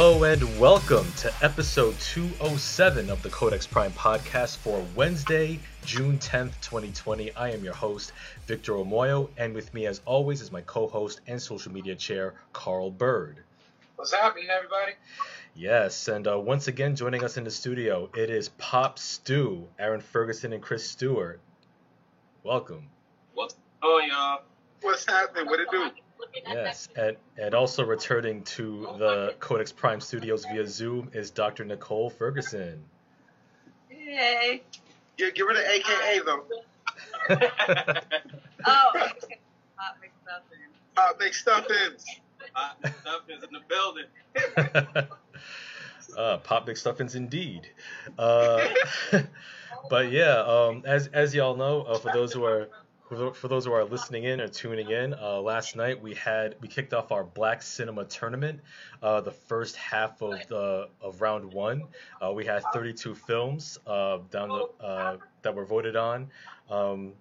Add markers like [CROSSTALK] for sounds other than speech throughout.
Hello and welcome to episode 207 of the Codex Prime podcast for Wednesday, June 10th, 2020. I am your host, Victor Omoyo, and with me, as always, is my co host and social media chair, Carl Bird. What's happening, everybody? Yes, and uh, once again, joining us in the studio, it is Pop Stew, Aaron Ferguson, and Chris Stewart. Welcome. What's going on? Y'all? What's happening? What it do? Yes, [LAUGHS] and, and also returning to the Codex Prime studios via Zoom is Dr. Nicole Ferguson. Hey. Get, get rid of AKA though. [LAUGHS] [LAUGHS] Oh, okay. Hot McStuffins. Uh, make stuff in. Uh, stuff is in the building. uh, Pop McStuffins indeed. Uh, but yeah, um, as as y'all know, uh, for those who are who- for those who are listening in or tuning in, uh, last night we had we kicked off our Black Cinema Tournament. Uh, the first half of the of round one, uh, we had 32 films uh, down the uh, that were voted on. Um,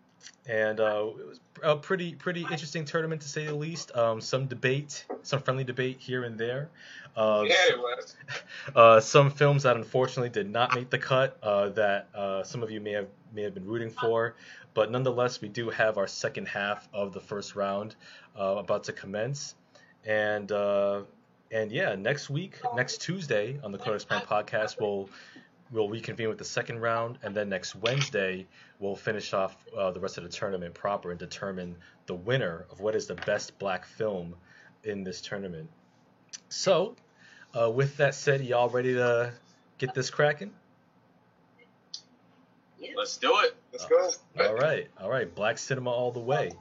and uh, it was a pretty pretty interesting tournament to say the least. Um, some debate, some friendly debate here and there. Uh, yeah, it was. [LAUGHS] uh, some films that unfortunately did not make the cut uh, that uh, some of you may have may have been rooting for, but nonetheless, we do have our second half of the first round uh, about to commence, and uh, and yeah, next week, next Tuesday on the Codex Prime podcast, we'll we'll reconvene with the second round, and then next Wednesday we'll finish off uh, the rest of the tournament proper and determine the winner of what is the best black film in this tournament. So, uh, with that said, y'all ready to get this cracking? Let's do it. Let's go. All right, all right, Black Cinema all the way.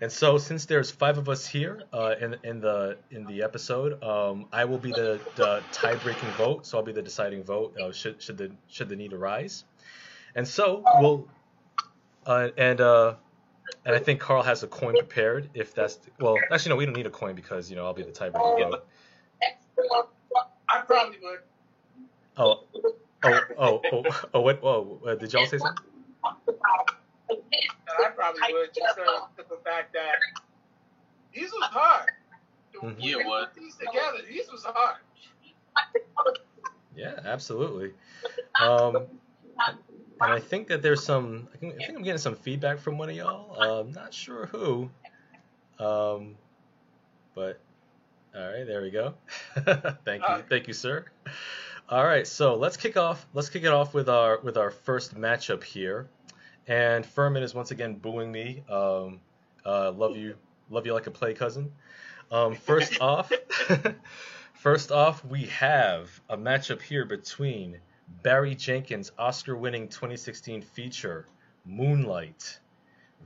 And so, since there's five of us here uh, in in the in the episode, um, I will be the, the tie-breaking vote. So I'll be the deciding vote. Uh, should should the should the need arise. And so we'll uh, and uh, and I think Carl has a coin prepared. If that's well, actually no, we don't need a coin because you know I'll be the tie-breaking vote. I probably would. Oh, oh, oh, oh, [LAUGHS] oh what? Oh, uh, did y'all say something? I probably would just uh, for the fact that these was hard. Mhm. Yeah, what? These together, these was hard. Yeah, absolutely. Um, and I think that there's some. I think, I think I'm getting some feedback from one of y'all. Uh, I'm not sure who. Um, but all right, there we go. [LAUGHS] thank you, thank you, sir. All right, so let's kick off. Let's kick it off with our with our first matchup here. And Furman is once again booing me. Um, uh, love you, love you like a play cousin. Um, first [LAUGHS] off, [LAUGHS] first off, we have a matchup here between Barry Jenkins' Oscar-winning 2016 feature Moonlight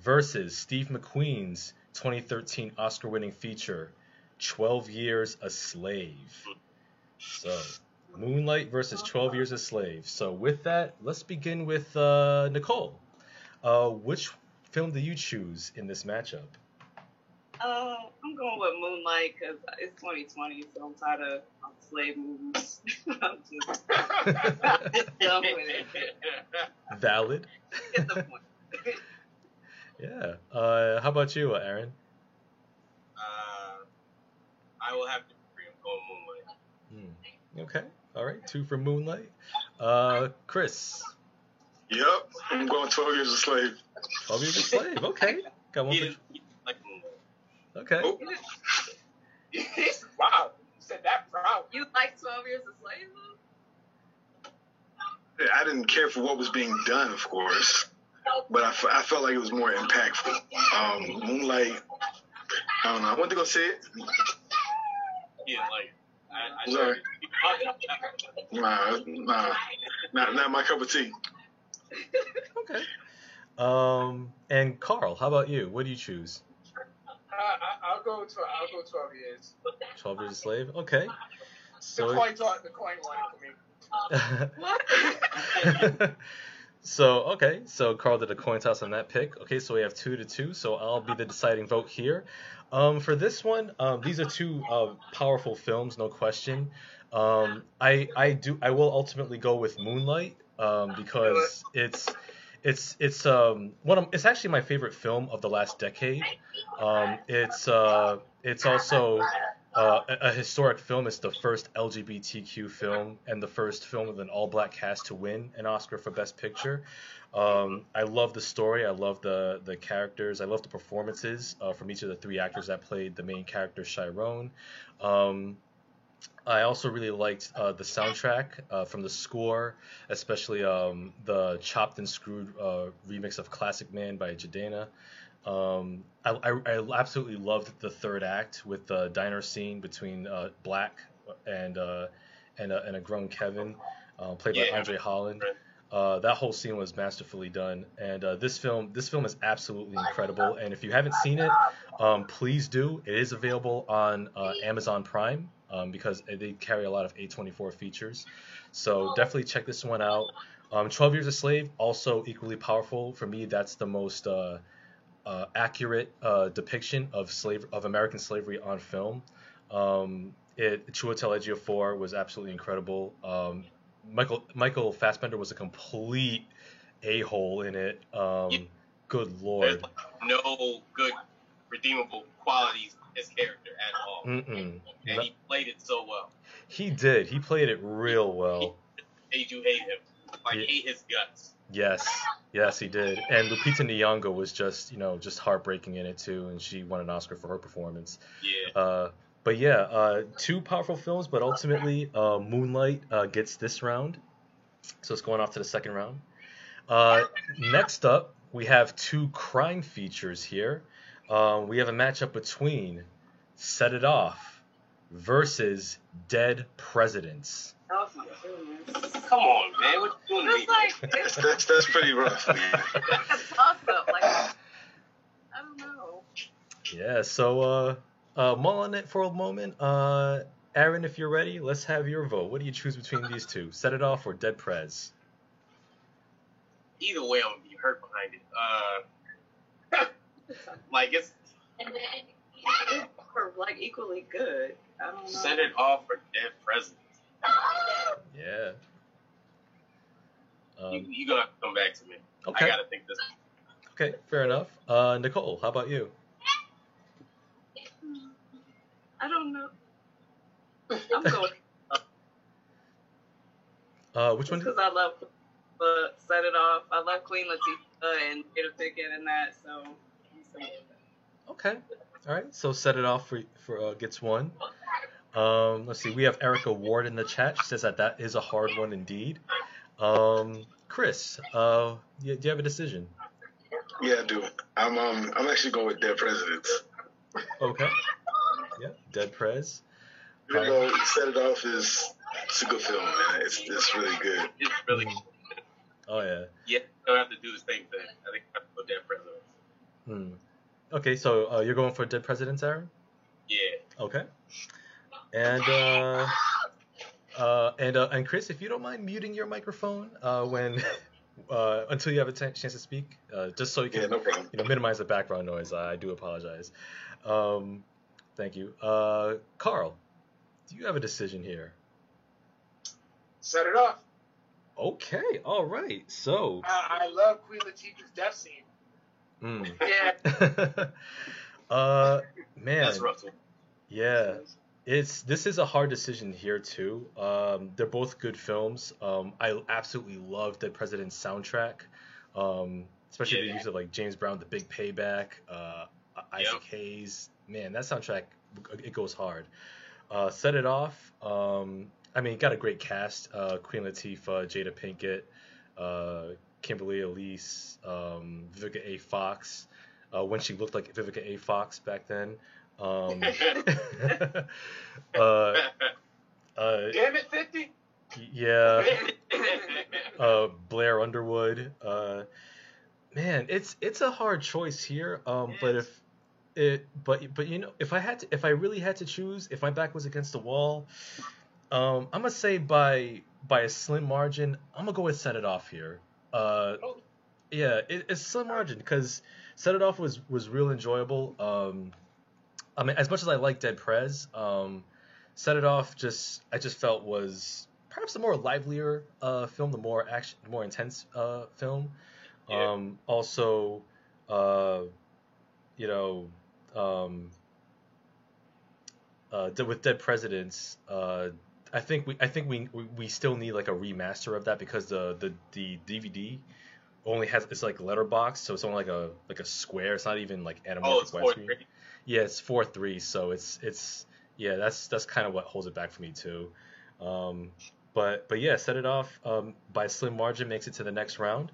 versus Steve McQueen's 2013 Oscar-winning feature 12 Years a Slave. So, Moonlight versus 12 Years a Slave. So, with that, let's begin with uh, Nicole. Uh, which film do you choose in this matchup? Uh, I'm going with Moonlight because it's 2020, so I'm tired of um, slave movies. [LAUGHS] I'm just [LAUGHS] done with it. Valid. Get the point. [LAUGHS] Yeah. Uh, how about you, Aaron? Uh, I will have to agree on going Moonlight. Hmm. Okay. All right. Two for Moonlight. Uh, Chris. Yep. I'm going 12 years a slave. 12 Years a Slave. Okay. Got one for. didn't he didn't like Moonlight. Okay. Oh. wow, you said that proud. You like 12 Years a Slave? though? I didn't care for what was being done, of course, but I, I felt like it was more impactful. Um, Moonlight, I don't know. I went to go see it. He didn't like it. I, I Sorry. Nah, nah, not, not my cup of tea. [LAUGHS] Okay. Um, and Carl, how about you? What do you choose? I, I, I'll go. To, I'll go 12 years. 12 Years a Slave. Okay. The coin toss. The coin won it for me. [LAUGHS] What? [LAUGHS] so okay, so Carl did a coin toss on that pick. Okay, so we have two to two. So I'll be the deciding vote here. Um, for this one, um, these are two uh, powerful films, no question. Um, I I do I will ultimately go with Moonlight um, because it's it's it's um one of it's actually my favorite film of the last decade. Um, it's uh it's also uh, a, historic film. It's the first LGBTQ film and the first film with an all-black cast to win an Oscar for Best Picture. Um, I love the story. I love the the characters. I love the performances uh, from each of the three actors that played the main character, Chiron. Um, I also really liked uh, the soundtrack uh, from the score, especially um, the chopped and screwed uh, remix of Classic Man by Jidenna. Um, I, I, I, absolutely loved the third act with the diner scene between uh, Black and uh, and, a, and a grown Kevin, uh, played yeah. by Andre Holland. Uh, that whole scene was masterfully done, and uh, this film this film is absolutely incredible. And if you haven't seen it, um, please do. It is available on uh, Amazon Prime um, because they carry a lot of A24 features. So definitely check this one out. Um, 12 Years a Slave also equally powerful for me. That's the most uh, accurate uh, depiction of slave of American slavery on film. Um, it Chiwetel Ejiofor was absolutely incredible. Um, Michael Michael Fassbender was a complete a hole in it. Um, yeah. Good lord. no good redeemable qualities his character at all, Mm-mm. and he played it so well. He did. He played it real well. Made you hate him, like yeah. hate his guts. Yes, yes, he did. And Lupita Nyong'o was just, you know, just heartbreaking in it too, and she won an Oscar for her performance. Yeah. Uh, but yeah, uh, two powerful films, but ultimately, uh, Moonlight uh, gets this round, so it's going off to the second round. Uh, next up, we have two crime features here. Uh, we have a matchup between Set It Off versus Dead Presidents. My goodness. Come on, man. What you doing to me? Like, that's, [LAUGHS] that's, that's pretty rough, man. [LAUGHS] that's toss up. Like, I don't know. Yeah, so, uh, uh, mull on it for a moment. Uh, Aaron, if you're ready, let's have your vote. What do you choose between these two? Set it off or Dead Prez? Either way, I'm gonna be hurt behind it. Uh, [LAUGHS] like it's. For like equally good. I don't know. Set it off for Dead President. Yeah. Um, you, you're gonna have to come back to me. Okay. I gotta think this. Okay, fair enough. Uh, Nicole, how about you? I don't know. I'm going. [LAUGHS] [LAUGHS] uh, which one? Because I love uh, set it off. I love Queen Latifah and Jada Pinkett and that. So. Okay. All right. So set it off for for uh, gets one. Um, let's see. We have Erica Ward in the chat. She says that that is a hard one indeed. Um, Chris, uh, do you have a decision? Yeah, I do. I'm um, I'm actually going with Dead Presidents. Okay. Yeah, Dead Prez. Even though you set it off as it's a good film, man. It's it's really good. It's really good. Oh yeah. Yeah, don't have to do the same thing. I think I have to go Dead Presidents. Hmm. Okay, so uh, you're going for Dead Presidents, Aaron? Yeah. Okay. And uh, uh, and uh, and Chris, if you don't mind muting your microphone uh, when [LAUGHS] uh, until you have a t- chance to speak, uh, just so you can yeah, no you know minimize the background noise. I do apologize. Um, thank you, uh, Carl. Do you have a decision here? Set it off. Okay, all right. So I, I love Queen Latifah's death scene. Mm. Yeah. [LAUGHS] uh, man. That's rough. Yeah. It's this is a hard decision here too. Um, they're both good films. Um, I absolutely love the President's soundtrack, um, especially yeah. the use of like James Brown, The Big Payback, uh, Isaac yep. Hayes. Man, that soundtrack it goes hard. Uh, Set It Off. Um, I mean, got a great cast: uh, Queen Latifah, Jada Pinkett, uh, Kimberly Elise, um, Vivica A. Fox. Uh, when she looked like Vivica A. Fox back then. Um, [LAUGHS] [LAUGHS] uh, uh, Damn it, 50? Yeah. [LAUGHS] uh, Blair Underwood. Uh, man, it's it's a hard choice here. Um, but if it, but but you know, if I had to, if I really had to choose, if my back was against the wall, um, I'm gonna say by by a slim margin, I'm gonna go with Set It Off here. Uh, oh. yeah, it, it's slim margin because Set It Off was was real enjoyable. Um, I mean, as much as I like Dead Prez, um, Set It Off just I just felt was perhaps the more livelier uh, film, the more action, more intense uh, film. Yeah. Um, also, uh, you know, um, uh, with Dead Presidents, uh, I think we I think we we still need like a remaster of that because the the, the DVD only has it's like letterbox, so it's only like a like a square. It's not even like anamorphic oh, widescreen. Yeah, it's four three, so it's it's yeah, that's that's kind of what holds it back for me too. Um, but but yeah, set it off um, by slim margin makes it to the next round.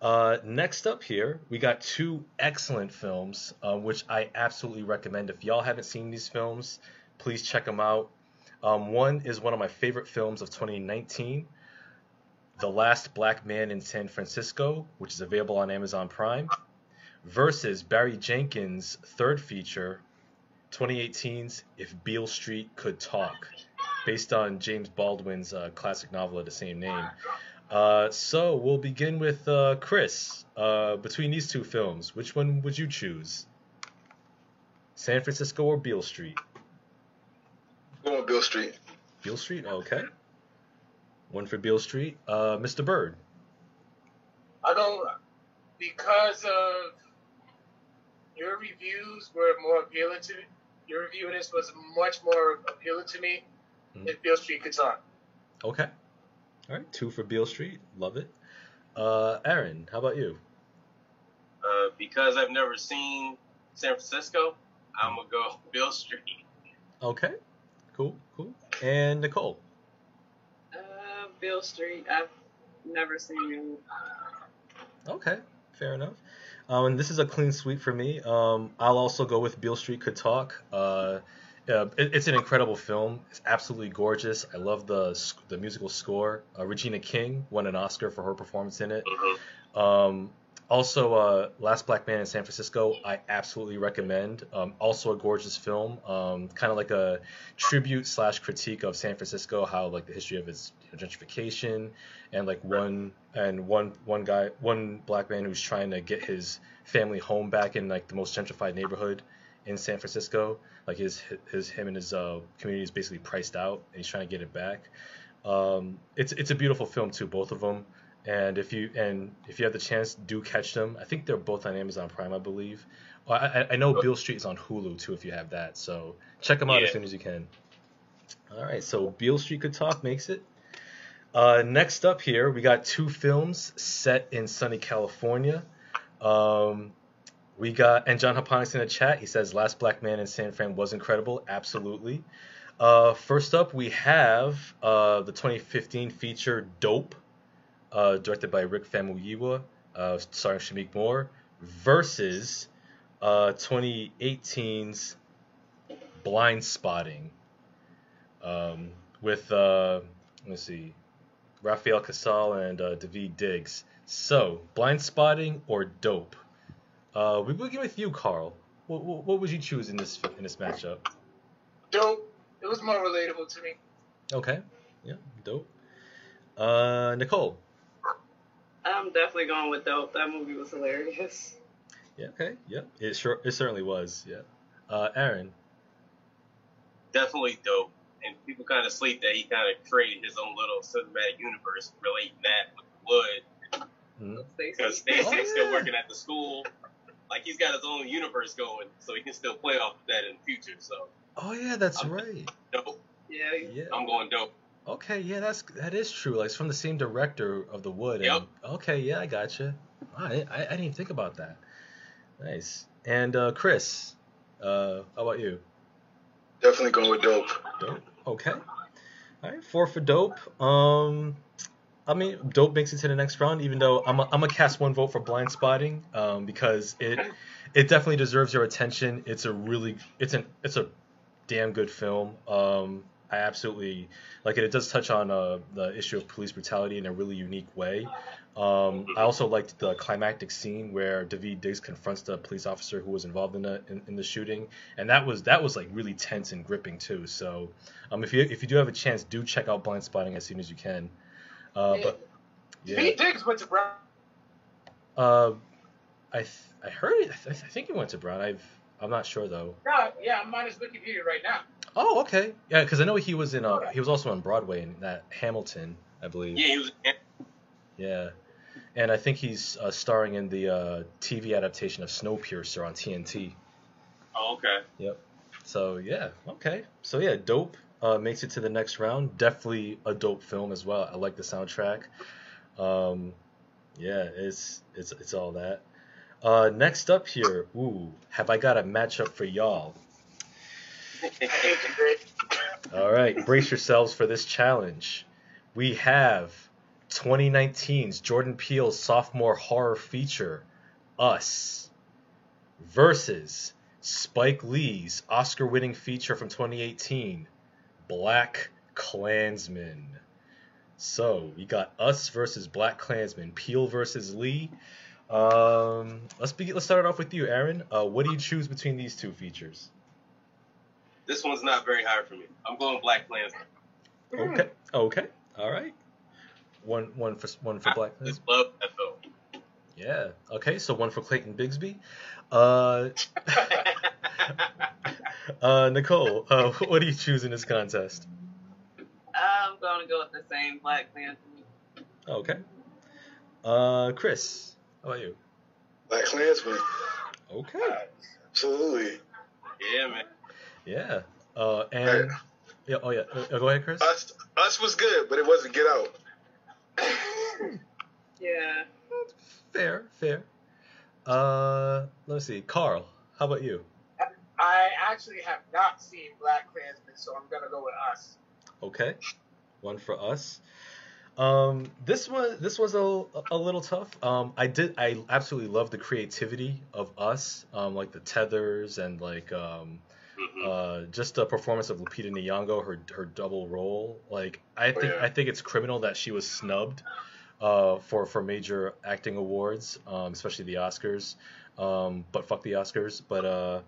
Uh, next up here, we got two excellent films, uh, which I absolutely recommend. If y'all haven't seen these films, please check them out. Um, one is one of my favorite films of 2019, The Last Black Man in San Francisco, which is available on Amazon Prime, versus Barry Jenkins' third feature, 2018's If Beale Street Could Talk, based on James Baldwin's uh, classic novel of the same name. Uh, so we'll begin with uh, Chris. Uh, between these two films, which one would you choose? San Francisco or Beale Street? Going Beale Street. Beale Street, okay. One for Beale Street. Uh, Mr. Bird. I go because of your reviews were more appealing to me. Your review of this was much more appealing to me mm-hmm. if Beale Street could. Okay. All right, two for Beale Street. Love it. Uh, Aaron, how about you? Uh, because I've never seen San Francisco, I'm gonna go [LAUGHS] Beale Street. Okay, cool, cool. And Nicole. Uh, Beale Street. I've never seen it. Okay, fair enough. Um, and this is a clean sweep for me. Um, I'll also go with Beale Street Could Talk. Uh, uh, it, it's an incredible film. It's absolutely gorgeous. I love the the musical score. Uh, Regina King won an Oscar for her performance in it. Mm-hmm. Um, also, uh, Last Black Man in San Francisco, I absolutely recommend. Um, also a gorgeous film, um, kind of like a tribute slash critique of San Francisco, how like the history of its gentrification, and like one and one one guy, one black man who's trying to get his family home back in like the most gentrified neighborhood in San Francisco. Like his his him and his uh, community is basically priced out, and he's trying to get it back. Um, it's it's a beautiful film too, both of them. And if you and if you have the chance, do catch them. I think they're both on Amazon Prime, I believe. Well, I, I know Beale Street is on Hulu too, if you have that. So check them out yeah. as soon as you can. All right, so Beale Street Could Talk makes it. Uh, next up here, we got two films set in sunny California. Um, we got and John Haponics in the chat. He says Last Black Man in San Fran was incredible. Absolutely. Uh, first up, we have uh, the 2015 feature Dope, uh, directed by Rick Famuyiwa, uh, starring Shameik Moore, versus 2018's uh, Blindspotting, um, with uh, let's see, Rafael Casal and Daveed Diggs. So, Blindspotting or Dope? Uh, we begin with you, Carl. What, what, what, would you choose in this in this matchup? Dope. It was more relatable to me. Okay. Yeah. Dope. Uh, Nicole. I'm definitely going with dope. That movie was hilarious. Yeah. Okay. Yeah. It sure. It certainly was. Yeah. Uh, Aaron. Definitely dope. And people kind of sleep that he kind of created his own little cinematic universe, relating that with Wood. Mm-hmm. Because Stacey oh, yeah. still working at the school like he's got his own universe going, so he can still play off of that in the future. So. Oh yeah, that's I'm right. Dope. Yeah, yeah. I'm going dope. Okay, yeah, that's that is true. Like it's from the same director of The Wood. Yep. And, okay, yeah, I gotcha. I, I I didn't even think about that. Nice. And uh, Chris, uh, how about you? Definitely going with dope. Dope. Okay. All right, four for dope. Um, I mean, Dope makes it to the next round, even though I'm a, I'm a cast one vote for Blindspotting, um, because it it definitely deserves your attention. It's a really it's an it's a damn good film. Um, I absolutely like it. It does touch on uh, the issue of police brutality in a really unique way. Um, I also liked the climactic scene where Daveed Diggs confronts the police officer who was involved in the in, in, the shooting, and that was that was like really tense and gripping too. So, um, if you if you do have a chance, do check out Blindspotting as soon as you can. Uh, but yeah. Pete Diggs went to Brown. Uh, I th- I heard it. I, th- I think he went to Brown. I've I'm not sure though. No, yeah, I'm on his Wikipedia right now. Oh, okay. Yeah, because I know he was in. Uh, he was also on Broadway in that Hamilton, I believe. Yeah, he was. Yeah, and I think he's uh, starring in the uh, TV adaptation of Snowpiercer on TNT. Oh, okay. Yep. So yeah, okay. So yeah, dope. Uh, makes it to the next round. Definitely a dope film as well. I like the soundtrack. Um, yeah, it's it's it's all that. Uh, next up here, ooh, have I got a matchup for y'all? All right, brace yourselves for this challenge. We have 2019's Jordan Peele's sophomore horror feature, Us, versus Spike Lee's Oscar winning feature from 2018, Black Klansman. So we got Us versus Black Klansman, Peele versus Lee. Um, let's begin. Let's start it off with you, Aaron. Uh, what do you choose between these two features? This one's not very hard for me. I'm going Black Klansman. Okay. Okay. All right. One one for one for I Black just love that film. Yeah. Okay. So one for Clayton Bigsby. Uh, [LAUGHS] uh, Nicole, uh, what do you choose in this contest? I'm gonna go with the same Black Panther. Okay. Uh, Chris, how about you? Black Klansman. Okay. Absolutely. yeah, man. Yeah. Uh, and yeah. Oh yeah. Uh, go ahead, Chris. Us, us was good, but it wasn't Get Out. [LAUGHS] Yeah. Fair. Fair. Uh, let me see. Carl, how about you? I actually have not seen Black Klansman, so I'm gonna go with us. Okay. One for us. Um, this was this was a, a little tough. Um, I did I absolutely love the creativity of us. Um, like the tethers and like um, Mhm. uh, just the performance of Lupita Nyong'o, her her double role. Like I think yeah. I think it's criminal that she was snubbed uh, for for major acting awards, um, especially the Oscars. Um, but fuck the Oscars. But uh,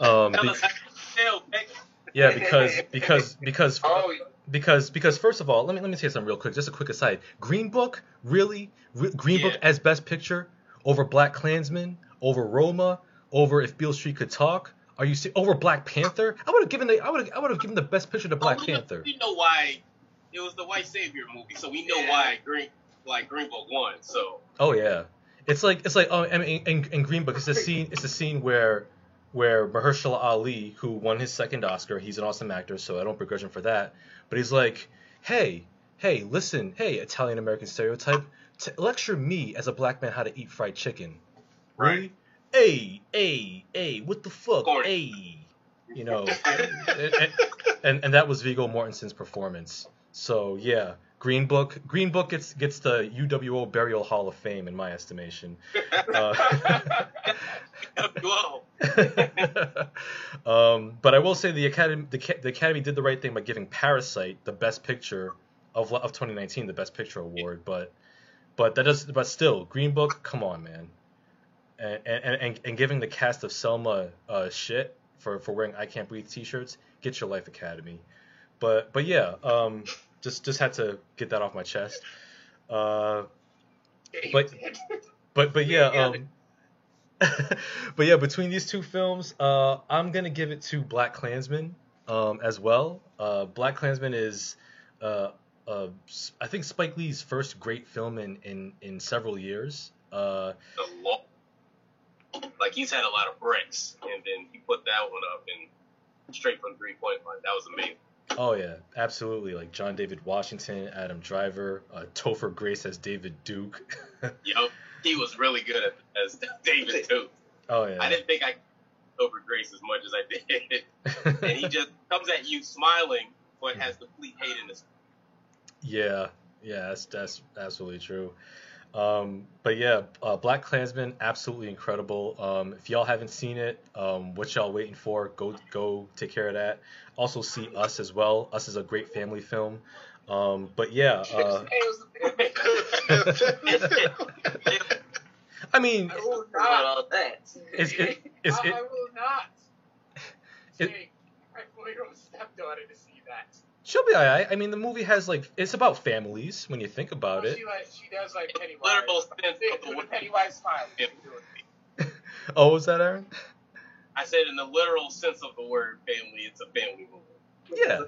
um, [LAUGHS] Tell be- us how you feel, Nick. yeah, because because because [LAUGHS] Oh, because because first of all, let me let me say something real quick. Just a quick aside. Green Book, really, Re- Green Book as Best Picture over Black Klansman, over Roma, over If Beale Street Could Talk. Are you see over Black Panther? I would have given the I would I would have given the Best Picture to Black Oh, we know- Panther. We know why it was the white savior movie, so we know Yeah. why Green like Green Book won. So Oh yeah, it's like it's like um, oh I mean in, in Green Book it's a scene it's a scene where where Mahershala Ali who won his second Oscar he's an awesome actor so I don't begrudge him for that but he's like hey hey listen hey Italian American stereotype t- lecture me as a black man how to eat fried chicken really hey hey hey what the fuck Corny. hey you know and, and, and and that was Viggo Mortensen's performance so yeah. Green Book. Green Book gets gets the UWO Burial Hall of Fame in my estimation. [LAUGHS] Uh, [LAUGHS] um, but I will say the academy the, the academy did the right thing by giving Parasite the best picture of of 2019, the best picture award. But but that does but still Green Book. Come on, man. And and, and, giving the cast of Selma uh, shit for, for wearing I Can't Breathe t-shirts. Get your life, Academy. But but yeah, um, just just had to get that off my chest. Uh, but [LAUGHS] but but yeah, um, [LAUGHS] but yeah, between these two films, uh, I'm gonna give it to Black Klansman um, as well. Uh, Black Klansman is, uh, uh, I think Spike Lee's first great film in in, in several years. Uh, The law. Like he's had a lot of breaks, and then he put that one up and straight from three point line. That was amazing. oh yeah, absolutely. Like John David Washington, Adam Driver, uh, Topher Grace as David Duke. [LAUGHS] Yup, he was really good at, as [LAUGHS] David Duke. oh yeah. I didn't think I could over Grace as much as I did, [LAUGHS] and he just comes at you smiling, but has complete hate in his. Yeah, yeah, that's that's absolutely true. Um, but yeah, uh, Black Klansman, absolutely incredible. Um, if y'all haven't seen it, um, what y'all waiting for? Go go take care of that. Also see Us as well. Us is a great family film. Um, but yeah, uh, [LAUGHS] I mean, I will not. it's it, it's it, I will not. It- Take my four-year-old stepdaughter to see that. She'll be alright. I mean, the movie has like it's about families when you think about Well, it. She like she does like Pennywise. Literal sense of the do the word. Pennywise smile. [LAUGHS] Oh, what was that Aaron? I said in the literal sense of the word family, it's a family movie. Yeah.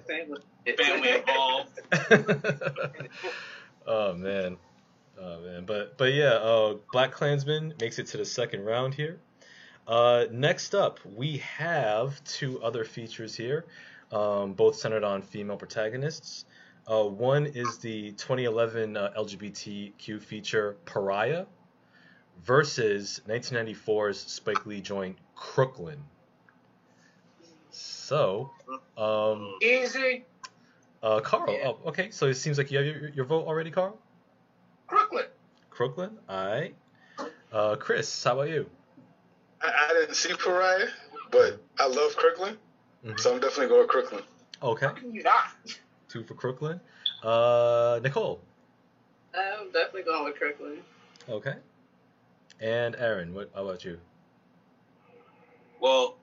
Family involved. [LAUGHS] [LAUGHS] oh man, oh man, but but yeah, uh, Black Klansman makes it to the second round here. Uh, next up, we have two other features here, um, both centered on female protagonists. Uh, one is the 2011 uh, LGBTQ feature Pariah versus 1994's Spike Lee joint Crooklyn. So, um, easy. Uh, Carl. Yeah. Oh, okay. So it seems like you have your, your vote already, Carl. Crooklyn. Crooklyn. All right. Uh, Chris, how about you? I, I didn't see Pariah, but I love Crooklyn, mm-hmm. so I'm definitely going Crooklyn. Okay. You not? Two for Crooklyn. Uh, Nicole. I'm definitely going with Crooklyn. Okay. And Aaron, what how about you? Well,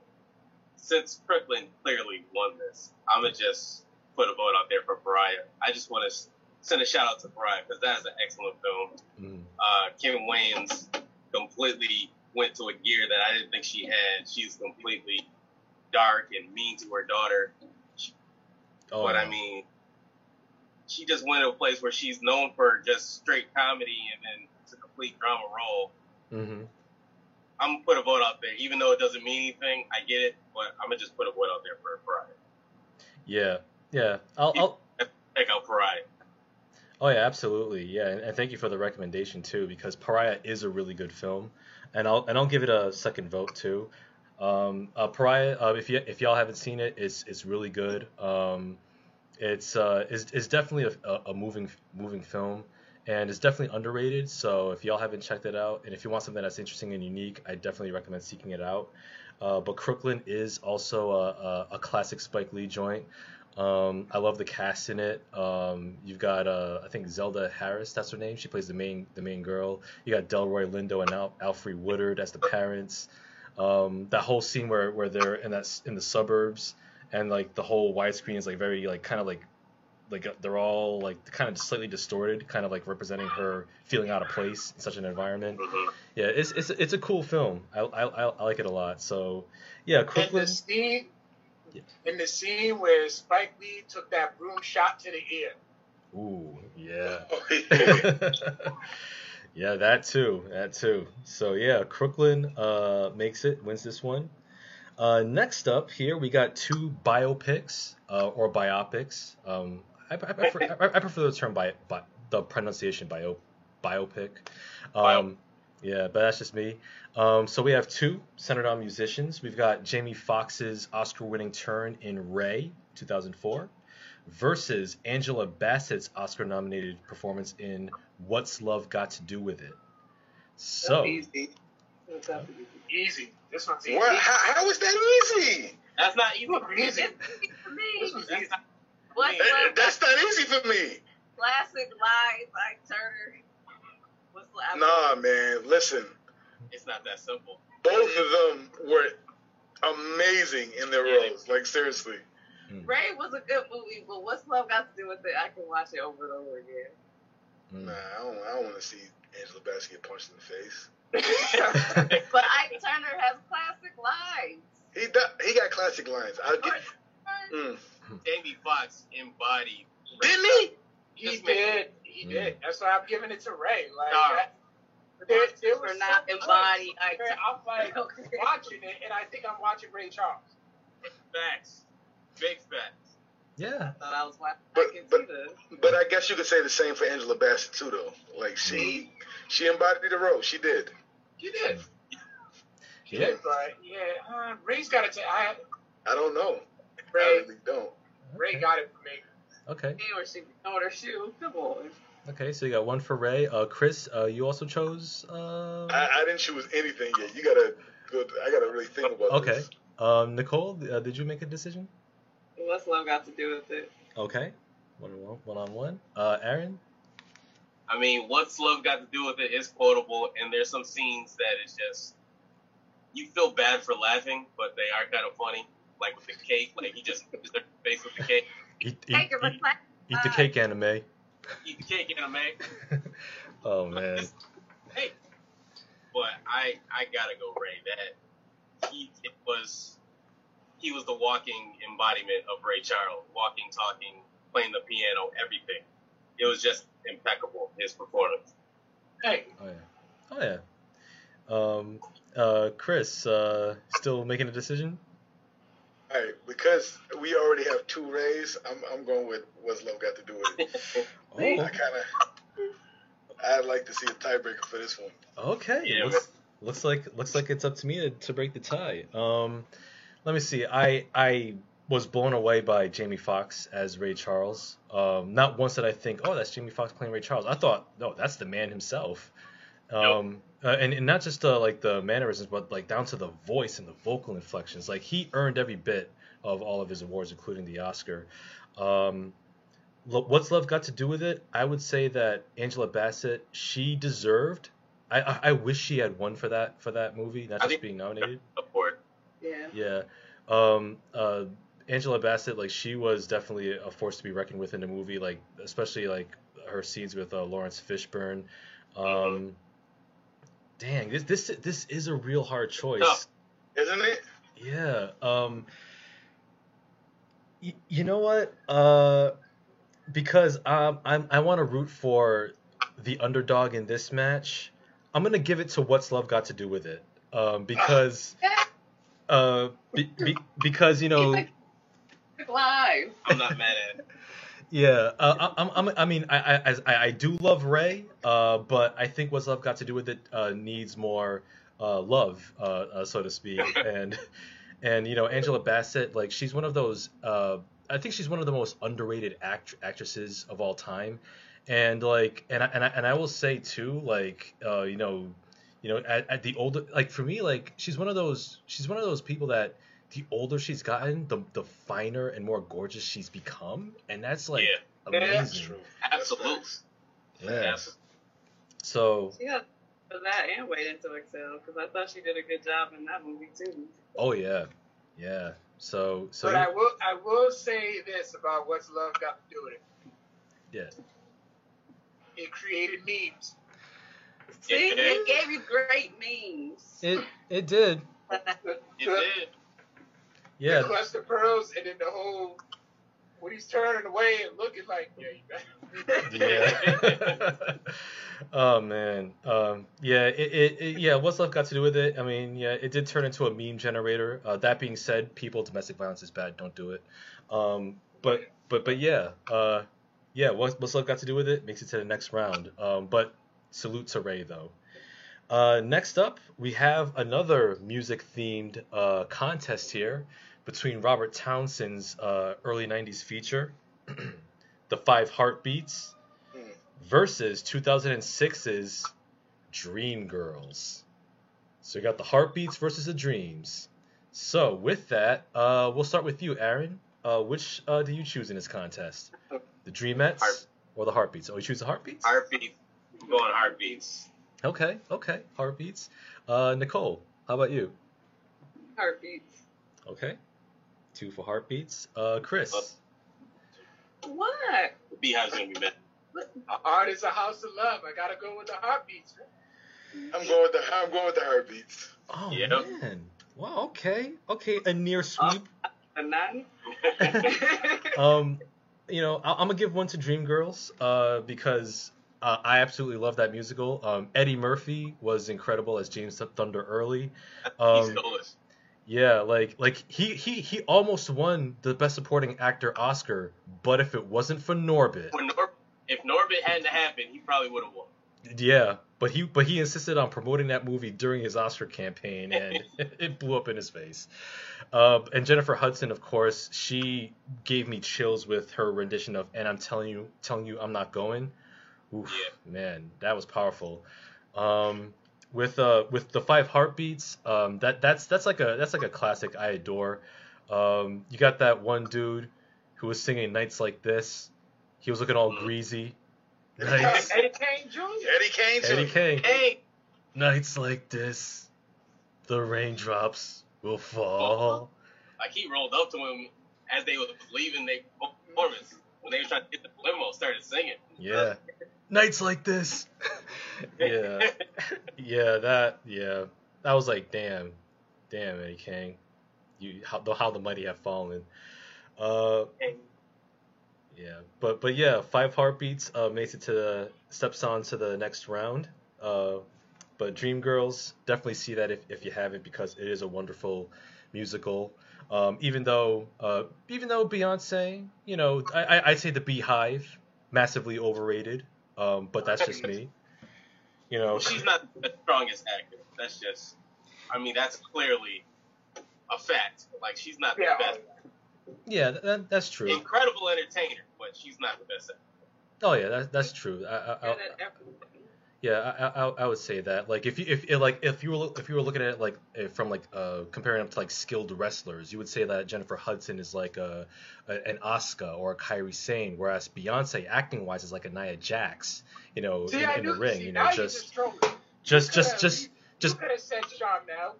since Crooklyn clearly won this, I'm gonna just put a vote out there for Pariah. I just want to send a shout out to Pariah because that is an excellent film. Mm. Uh, Kim Wayans completely went to a gear that I didn't think she had. She's completely dark and mean to her daughter. Oh. But I mean, she just went to a place where she's known for just straight comedy and then it's a complete drama role. Mm-hmm. I'm gonna put a vote out there, even though it doesn't mean anything. I get it, but I'm gonna just put a vote out there for Pariah. Yeah, yeah. I'll, I'll... check out Pariah. Oh yeah, absolutely. Yeah, and, and, thank you for the recommendation too, because Pariah is a really good film, and I'll and I'll give it a second vote too. Um, uh, Pariah, uh, if you if y'all haven't seen it, it's it's really good. Um, it's uh, it's, it's definitely a, a moving moving film, and it's definitely underrated. So if y'all haven't checked it out, and if you want something that's interesting and unique, I definitely recommend seeking it out. Uh, but Crooklyn is also a, a, a classic Spike Lee joint. Um, I love the cast in it. Um, you've got uh, I think Zelda Harris, that's her name. She plays the main the main girl. You got Delroy Lindo and Al- Alfre Woodard as the parents. Um, that whole scene where, where they're in that in the suburbs and like the whole widescreen is like very like kind of like like uh, they're all like kind of slightly distorted, kind of like representing her feeling out of place in such an environment. Mm-hmm. Yeah, it's it's it's a cool film. I I, I like it a lot. So yeah, Crooklyn. And the scene yeah. In the scene where Spike Lee took that broom shot to the ear. Ooh, yeah. [LAUGHS] [LAUGHS] [LAUGHS] yeah, that too. That too. So yeah, Crooklyn uh, makes it, wins this one. Uh, next up here, we got two biopics uh, or biopics. Um, I, I, prefer, I, I, prefer the term by, by the pronunciation bio biopic. Um, Bio. Yeah, but that's just me. Um, so we have two centered on musicians. We've got Jamie Foxx's Oscar-winning turn in Ray, 2004, versus Angela Bassett's Oscar-nominated performance in What's Love Got to Do with It. So easy. Easy. This one's easy. What? How, how is that easy? That's not easy for me. Easy for me. That's not, That's not easy for me. Classic lies, Ike Turner. Nah, man. Listen. It's not that simple. Both of them were amazing in their yeah. roles. Like seriously. Hmm. Ray was a good movie, but what's love got to do with it? I can watch it over and over again. Nah, I don't. I don't want to see Angela Bassett get punched in the face. [LAUGHS] but Ike Turner has classic lines. He does, he got classic lines. I'll get. Mm. Jamie Foxx embodied. Didn't he? He did. He mm. did. That's why I'm giving it to Ray. Like no. that, there, there was not so embody. I I'm like [LAUGHS] watching it, and I think I'm watching Ray Charles. Facts. Big facts. Yeah. I thought I was watching. But, I but, but I guess you could say the same for Angela Bassett too, though. Like she, mm-hmm. she embodied the role. She did. She did. She yeah. did, but yeah, uh, Ray's got it. I. I don't know. Ray, I really don't. Ray okay. got it for me. Okay. He or she on her shoe. Come on. Okay, so you got one for Ray. Uh, Chris, uh, you also chose. Uh... I, I, didn't choose anything yet. You gotta. Go, I gotta really think about okay. this. Okay. Um, Nicole, uh, did you make a decision? What's love got to do with it? Okay. One on one. One on one. Uh, Aaron. I mean, what's love got to do with it is quotable, and there's some scenes that is just you feel bad for laughing, but they are kind of funny. Like with the cake, like he just his face with the cake. [LAUGHS] Eat, eat, eat, eat the cake Anna Mae. Eat the cake Anna Mae. oh man. hey, but I I gotta go Ray. That he it was he was the walking embodiment of Ray Charles, walking, talking, playing the piano, everything. It was just impeccable his performance. Hey. Oh yeah. Oh yeah. Um, uh, Chris, uh, still making a decision? All right, because we already have two Rays, I'm I'm going with what's love got to do with it. [LAUGHS] oh. I kind of I'd like to see a tiebreaker for this one. Okay. Yeah, looks, looks like looks like it's up to me to, to break the tie. Um, let me see. I I was blown away by Jamie Foxx as Ray Charles. Um, not once did I think, oh, that's Jamie Foxx playing Ray Charles. I thought, no, that's the man himself. Um, uh, and, and not just uh, like the mannerisms, but like down to the voice and the vocal inflections. Like he earned every bit of all of his awards, including the Oscar. Um, what's love got to do with it? I would say that Angela Bassett, she deserved. I, I, I wish she had won for that for that movie, not just being nominated. Yeah. Yeah. Um, uh, Angela Bassett, like she was definitely a force to be reckoned with in the movie, like especially like her scenes with uh, Laurence Fishburne. Um, mm-hmm. Dang, this this this is a real hard choice, oh, isn't it? Yeah. Um. Y- you know what? Uh, because um, I'm I want to root for the underdog in this match. I'm gonna give it to what's love got to do with it. Um, because. [LAUGHS] Uh, be, be, because you know live. I'm not mad at. It. [LAUGHS] Yeah, uh, I'm, I'm, I mean, I, I, I, I do love Ray, uh, but I think what's love got to do with it uh, needs more uh, love, uh, uh, so to speak. [LAUGHS] and and you know, Angela Bassett, like she's one of those. I think she's one of the most underrated act- actresses of all time. And like, and I, and I, and I will say too, like, you know, you know, at, at the older, like for me, like she's one of those, she's one of those people that the older she's gotten, the the finer and more gorgeous she's become, and that's like yeah. amazing. Yeah, that's true. Absolutely. Yeah. Yes. So. Yeah, that and Wait Until Exhale because I thought she did a good job in that movie too. Oh yeah, yeah. So so. But I will I will say this about what's love got to do with it. Yeah. It created memes. See, it, it gave you great memes. It it did. it [LAUGHS] did. Yeah. The cluster pearls and then the whole when he's turning away and looking like, yeah, you yeah. [LAUGHS] oh man. Um, yeah. It, it, it, yeah. What's love got to do with it? I mean, yeah, it did turn into a meme generator. Uh, that being said, people, domestic violence is bad. Don't do it. Um, but but but yeah. Uh, yeah. What's, what's love got to do with it? Makes it to the next round. Um, but salute to Ray though. Uh, next up, we have another music themed uh, contest here between Robert Townsend's uh, early 90s feature, [CLEARS THROAT] The Five Heartbeats, versus 2006's Dreamgirls. So you got the Heartbeats versus the Dreams. So with that, uh, we'll start with you, Aaron. Uh, which uh, do you choose in this contest? The Dreamettes or the Heartbeats? Oh, you choose the Heartbeats? Heartbeats. I'm going Heartbeats. Okay, okay, Heartbeats. Uh, Nicole, how about you? Heartbeats. Okay. Two for heartbeats. Uh, Chris. What? Beyhive's gonna be mad. Art is a house of love. I gotta go with the heartbeats. I'm going with the I'm going with the heartbeats. Oh yep. man. Wow. Okay. Okay. A near sweep. Uh, a nine. [LAUGHS] [LAUGHS] um, you know, I- am gonna give one to Dreamgirls. Uh, because uh, I absolutely love that musical. Um, Eddie Murphy was incredible as James Thunder Early. [LAUGHS] Um, He's yeah, like like he he he almost won the best supporting actor Oscar, but if it wasn't for Norbit, Nor- if Norbit hadn't happened, he probably would have won. Yeah, but he but he insisted on promoting that movie during his Oscar campaign, and [LAUGHS] [LAUGHS] it blew up in his face. Uh, and Jennifer Hudson, of course, she gave me chills with her rendition of "And I'm telling you, telling you, I'm not going." Oof, yeah. man, that was powerful. Um, with uh with the five heartbeats um that that's that's like a that's like a classic i adore. Um you got that one dude who was singing nights like this. He was looking all greasy. [LAUGHS] Nights. Eddie kane jr eddie kane eddie kane. Hey. nights like this the raindrops will fall. Like he rolled up to him as they were leaving their performance when they were trying to get the limo started singing yeah [LAUGHS] nights like this. [LAUGHS] yeah, yeah, that, yeah, that was like, damn, damn, Eddie King, you how, how the mighty have fallen. Uh, yeah, but but yeah, five heartbeats uh, makes it to the steps on to the next round. Uh, but Dreamgirls definitely see that if, if you haven't because it is a wonderful musical. Um, even though uh, even though Beyonce, you know, I, I'd say the Beyhive massively overrated, um, but that's just me. You know, well, she's not the strongest actor. That's just, I mean, that's clearly a fact. Like she's not the best. Yeah, that, that's true. Incredible entertainer, but she's not the best actor. Oh yeah, that, that's true. I, I, I, yeah, I, I, I would say that. Like if you if like if you were if you were looking at it like eh, from like uh comparing them to like skilled wrestlers, you would say that Jennifer Hudson is like a, a an Asuka or a Kairi Sane, whereas Beyonce acting wise is like a Nia Jax, you know, see, in, in the ring, see, you know, just just just just just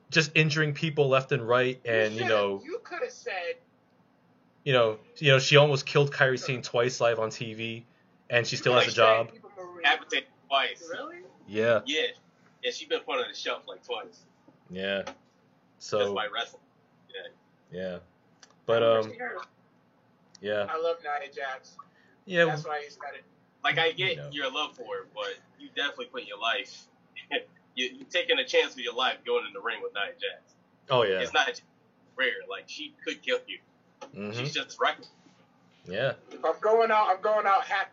just injuring people left and right, and you, you know, you could have said, you know, you know, she almost killed Kairi Sane twice live on TV, and she still has a job twice. Really? Yeah. Yeah. Yeah, she's been put on the shelf like twice. Yeah. So. Just by wrestling. Yeah. Yeah. But um. Yeah. I love Nia Jax. Yeah. That's why he's got it. Like I get you know. your love for her, but you definitely put your life. [LAUGHS] you you taking a chance with your life going in the ring with Nia Jax. Oh yeah. It's not rare. Like she could kill you. Mm-hmm. She's just reckless. Yeah. If I'm going out, I'm going out happy.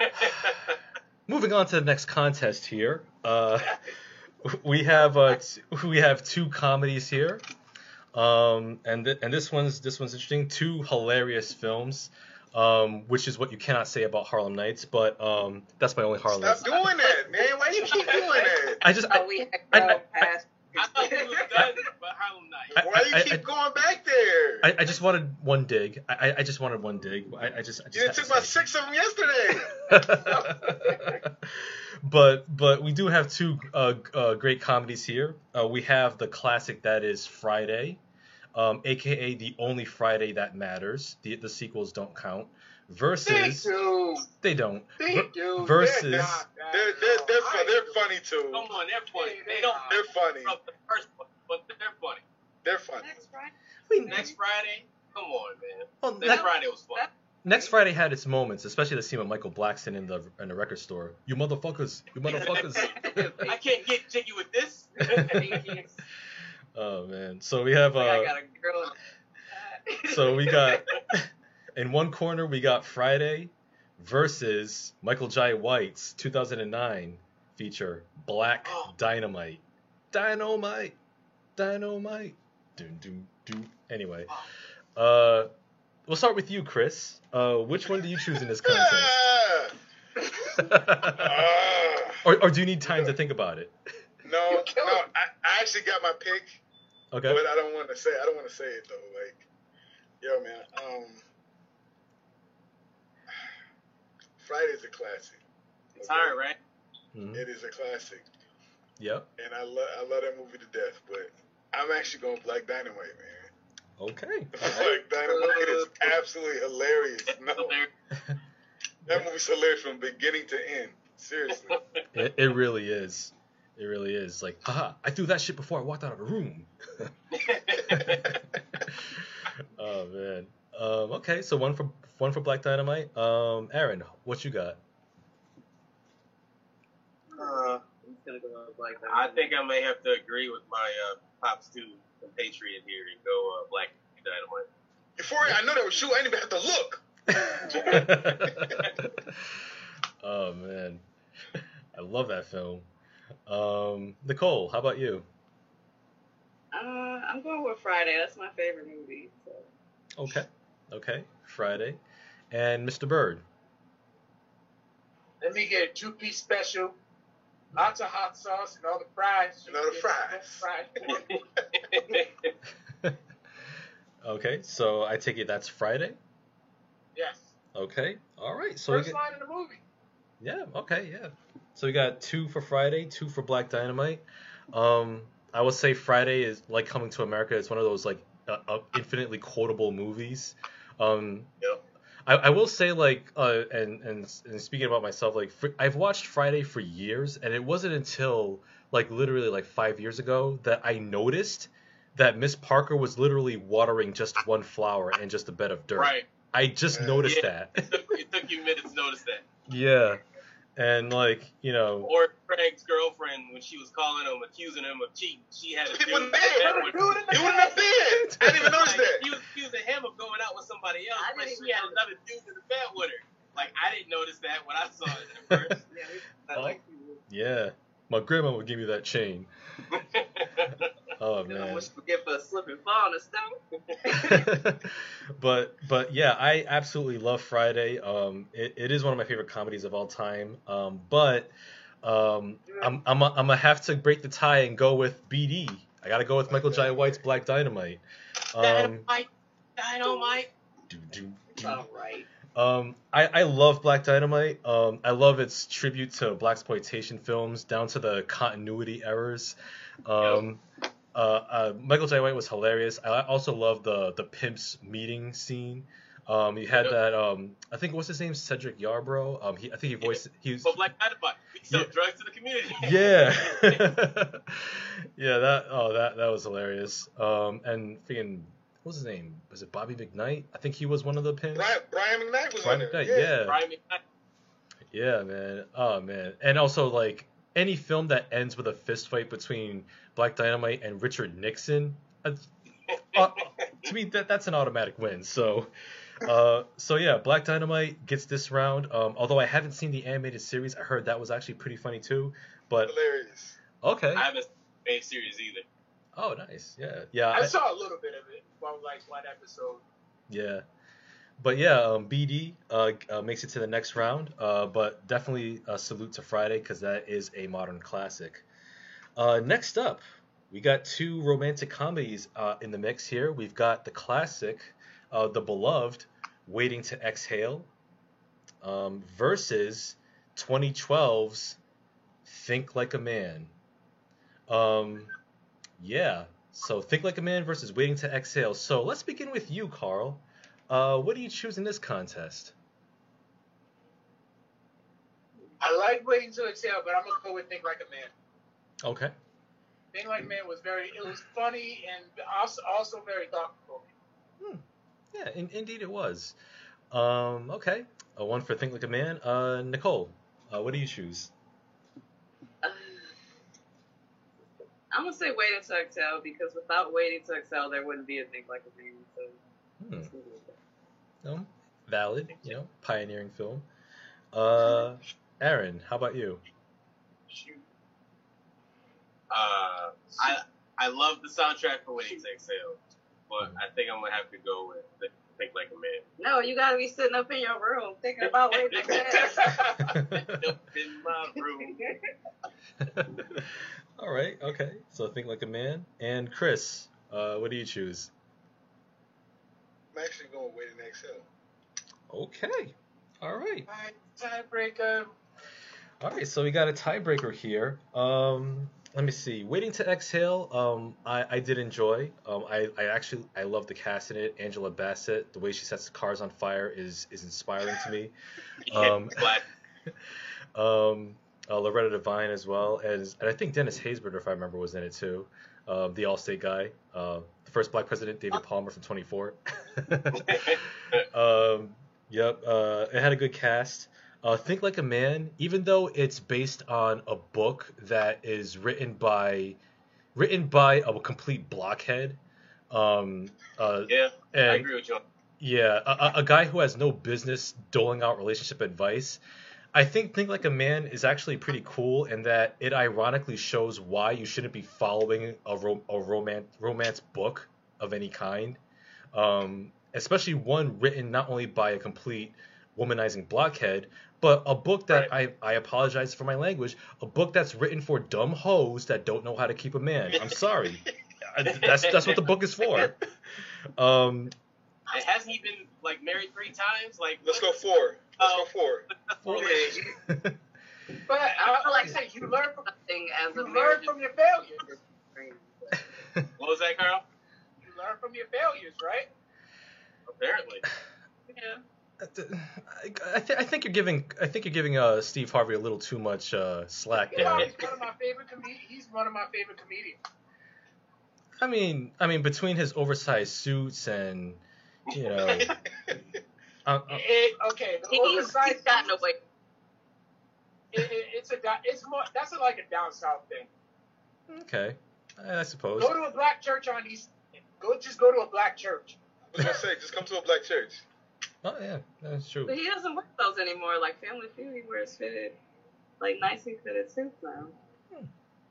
[LAUGHS] Moving on to the next contest here. Uh, [LAUGHS] we have uh, t- we have two comedies here, um, and th- and this one's this one's interesting. Two hilarious films, um, which is what you cannot say about Harlem Nights. But um, that's my only Harlem. Stop doing that, man! Why do you keep doing that? I just I, we I, I, past I thought we was done, but Harlem Nights. Why do you keep going back there? I, I just wanted one dig. I, I just wanted one dig. I, I just. I just you took about six of them yesterday. [LAUGHS] but but we do have two uh, uh, great comedies here. Uh, we have the classic that is Friday, um, aka the only Friday that matters. The the sequels don't count. Versus they, do. they don't. They do. Versus they're, they're, they're, they're, they're funny too. Come on, they're funny. They don't. They're funny. From the first one, but they're funny. They're funny. Next Friday. Wait, Next Friday. Come on, man. Well, Next that- Friday was fun. Next Friday had its moments, especially the scene with Michael Blackson in the in the record store. You motherfuckers, you motherfuckers. [LAUGHS] I can't get jiggy with this. [LAUGHS] [LAUGHS] oh man, so we have uh, I got a girl. so we got in one corner we got Friday versus Michael Jai White's 2009 feature Black Oh. [GASPS] Dynamite. Dynamite, Dynamite. Doom doom doom. Anyway, uh, we'll start with you, Chris. Uh, which one do you choose in this contest? [LAUGHS] Or, or do you need time to think about it? no, no, I, I actually got my pick, Okay. but I don't want to say. I don't want to say it though. Like, yo, man. Um, Friday's a classic. It's hard, right? Mhm. It is a classic, Yep. and I love I love that movie to death. But I'm actually going Black Dynamite, man. Okay. [LAUGHS] Black Dynamite is [LAUGHS] absolutely hilarious. No, that movie's hilarious from beginning to end. Seriously. [LAUGHS] It, it really is. It really is. Like, haha, I threw that shit before I walked out of the room. oh man. Um, okay, so one for one for Black Dynamite. Um, Aaron, what you got? Uh, I'm gonna go with Black I think I may have to agree with my uh, pops too, compatriot here, and go uh, Black Dynamite. Before I know that was true, I didn't even have to look. [LAUGHS] oh man, I love that film. Um, Nicole, how about you? Uh, I'm going with Friday. That's my favorite movie. So. Okay, okay, Friday, and Mr. Bird. Let me get a two piece special. Lots of hot sauce and all the fries. And all the fries. [LAUGHS] Okay, so I take it that's Friday. yes. Okay, all right. So we First get, line in the movie. yeah, okay, yeah. So we got two for Friday, two for Black Dynamite. Um, I would say Friday is like Coming to America. It's one of those like uh, uh, infinitely quotable movies. Um, Yep. I, I will say like uh, and, and and speaking about myself, like fr- I've watched Friday for years, and it wasn't until like literally like five years ago that I noticed that Miss Parker was literally watering just one flower and just a bed of dirt. right. I just noticed Yeah. that. [LAUGHS] It took, it took you minutes to notice that. Yeah. And like you know. Or Craig's girlfriend when she was calling him, accusing him of cheating, she had a dude. It wouldn't [LAUGHS] have been. I didn't even notice that. He was accusing him of going out with somebody else, but she had another dude in the bed with her. Like I didn't notice that when I saw it at [LAUGHS] first. yeah, yeah, my grandma would give me that chain. [LAUGHS] [LAUGHS] oh man. Much forget for a slip and fall on a [LAUGHS] [LAUGHS] but but yeah, I absolutely love Friday. Um, it, it is one of my favorite comedies of all time. Um, but um, I'm I'm a, I'm gonna have to break the tie and go with BD. I gotta go with Michael Jai White's Black Dynamite. Um, Dynamite, Dynamite. Do, do, do. All right. Um, I, I love Black Dynamite. Um, I love its tribute to black exploitation films, down to the continuity errors. Um, yep. Uh, uh, Michael Jai White was hilarious. I also love the the pimps meeting scene. Um, he had yep. that. Um, I think what's his name, Cedric Yarbrough. Um, he I think he voiced. Yeah. He was. But Black. We sell yeah. drugs to the community. [LAUGHS] yeah. [LAUGHS] yeah. That. Oh, that that was hilarious. Um, and freaking what was his name? Was it Bobby McKnight? I think he was one of the pins. Brian, Brian McKnight was Brian McKnight, yeah. yeah. Brian McKnight. Yeah, man. Oh man. And also like any film that ends with a fist fight between Black Dynamite and Richard Nixon, uh, uh, to me that that's an automatic win. So. Uh, so yeah, Black Dynamite gets this round. Um, although I haven't seen the animated series, I heard that was actually pretty funny too. But hilarious. Okay. I haven't seen the main series either. Oh, nice. Yeah, yeah. I, I saw a little bit of it from like one episode. Yeah, but yeah, um, BD uh, uh, makes it to the next round. Uh, but definitely a salute to Friday because that is a modern classic. Uh, next up, we got two romantic comedies uh, in the mix here. We've got the classic, uh, The Beloved, Waiting to Exhale, um, versus 2012's Think Like a Man. Um, yeah. So think like a man versus waiting to exhale. So let's begin with you, Carl. Uh, what do you choose in this contest? I like waiting to exhale, but I'm gonna go with think like a man. Okay. Think like a man was very. It was funny and also also very thoughtful. Hmm. Yeah, in, indeed it was. Um, okay, a one for think like a man. Uh, Nicole, uh, what do you choose? I'm gonna say waiting to exhale because without waiting to exhale, there wouldn't be a thing like a Man. So. Hmm. No, valid. You know, pioneering film. Uh, Aaron, how about you? Uh, I I love the soundtrack for Waiting to Exhale, but I think I'm gonna have to go with Think Like a Man. No, you gotta be sitting up in your room thinking about Waiting to Exhale. in my room. All right. Okay. So think like a man. And Chris, uh, what do you choose? I'm actually going wait and exhale. Okay. All right. Tiebreaker. All right. So we got a tiebreaker here. Um, let me see. Waiting to exhale. Um, I, I did enjoy. Um, I, I actually I love the cast in it. Angela Bassett, the way she sets the cars on fire is is inspiring to me. [LAUGHS] Um, [LAUGHS] um uh, Loretta Devine as well as, and I think Dennis Haysbert, if I remember, was in it too. Uh, the Allstate guy, uh, the first black president, David Palmer from 24. [LAUGHS] [LAUGHS] um, yep, uh, it had a good cast. Uh, Think Like a Man, even though it's based on a book that is written by written by a complete blockhead. Um, uh, yeah, I agree with you. Yeah, a, a guy who has no business doling out relationship advice I think Think Like a Man is actually pretty cool in that it ironically shows why you shouldn't be following a, ro- a romance romance book of any kind, um, especially one written not only by a complete womanizing blockhead, but a book that right. I, I apologize for my language, a book that's written for dumb hoes that don't know how to keep a man. I'm sorry. [LAUGHS] that's that's what the book is for. [LAUGHS] Um, hasn't he been like married three times? Like let's go four. Let's [LAUGHS] go four. Four. [LAUGHS] but I, like I say, you learn from thing as you learn from your failures. what [LAUGHS] was that, Carl? You learn from your failures, right? Apparently. Yeah. I, th- I, think you're giving I think you're giving uh, Steve Harvey a little too much uh, slack there. Yeah, he's one of my favorite com- He's one of my favorite comedians. I mean, I mean, between his oversized suits and you know, Uh, uh, it, okay, the oversized. He's gotten away. it, it, it's a it's more that's a, like a down south thing. Okay, I suppose. Go to a black church on East. Go just go to a black church. I was gonna say, just come to a black church. Oh yeah, that's true. But he doesn't wear those anymore. Like Family Feud, he wears fitted, like nicely fitted suits now. Hmm.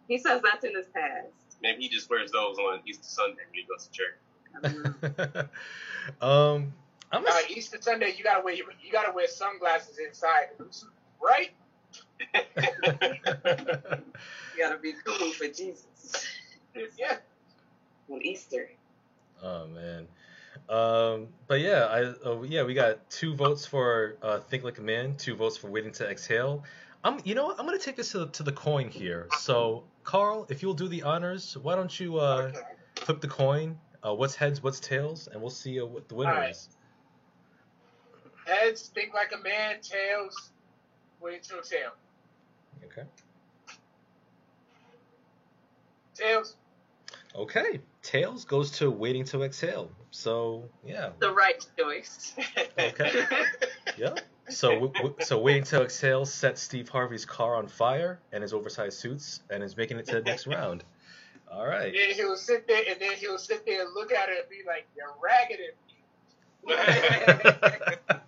He says that's in his past. Maybe he just wears those on Easter Sunday when he goes to church. [LAUGHS] um, I'm a... uh, Easter Sunday, you gotta wear you gotta wear sunglasses inside, right? [LAUGHS] you gotta be cool for Jesus. yeah. On Easter. Oh man. Um, but yeah, I uh, yeah we got two votes for uh, Think Like a Man, two votes for Waiting to Exhale. I'm you know what I'm gonna take this to the, to the coin here. So Carl, if you'll do the honors, why don't you uh, flip the coin? Uh, what's heads, what's tails, and we'll see uh, what the winner right. is. Heads, think like a man. Tails, waiting to exhale. Okay. Tails. Okay, tails goes to waiting to exhale. So yeah. The right choice. okay. [LAUGHS] yeah. So so waiting to exhale sets Steve Harvey's car on fire and his oversized suits and is making it to the next [LAUGHS] round. All right. then he'll sit there and then he'll sit there and look at it and be like, "You're ragged." [LAUGHS]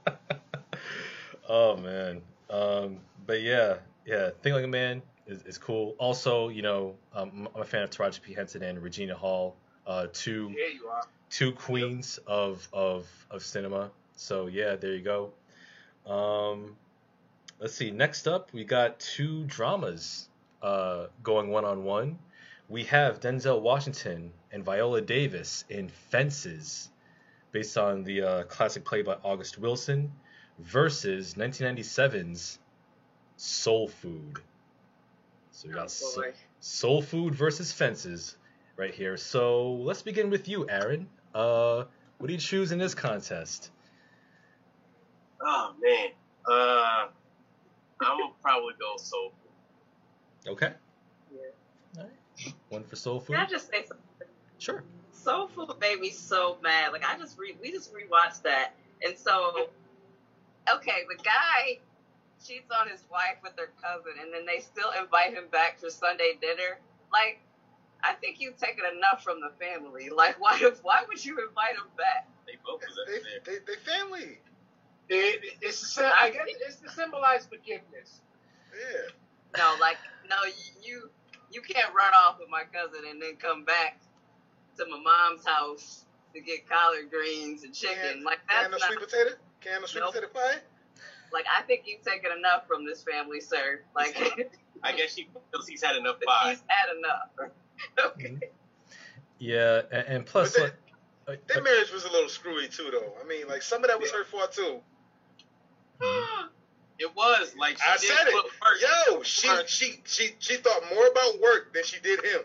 oh man. Um, but yeah, yeah. Think like a man is, is cool. Also, you know, um, I'm a fan of Taraji P Henson and Regina Hall, uh, two two queens of of of cinema. So yeah, there you go. Um, let's see. Next up, we got two dramas uh, going one on one. We have Denzel Washington and Viola Davis in Fences, based on the uh, classic play by August Wilson, versus 1997's Soul Food. So we got oh, soul, soul Food versus Fences right here. So let's begin with you, Aaron. Uh, what do you choose in this contest? Oh man, uh, I will probably go Soul Food. Okay. Yeah. All right. One for Soul Food. Can I just say something? Sure. Soul Food made me so mad. Like I just re we just rewatched that, and so okay, the guy cheats on his wife with her cousin, and then they still invite him back for Sunday dinner. Like, I think you've taken enough from the family. Like, why [LAUGHS] why would you invite him back? They both was they, they, they, family. It, it's I guess it's to symbolize forgiveness. Yeah. No, like no, you you can't run off with my cousin and then come back to my mom's house to get collard greens and chicken. Can, like that's can of sweet potato. Can of sweet nope. potato pie. Like I think you've taken enough from this family, sir. Like [LAUGHS] I guess he feels he's had enough pie. He's had enough. [LAUGHS] okay. Mm-hmm. Yeah, and, and plus, like, uh, their uh, marriage was a little screwy too, though. I mean, like some of that was yeah. her fault too. [GASPS] It was like I said it. Yo, she she she she thought more about work than she did him.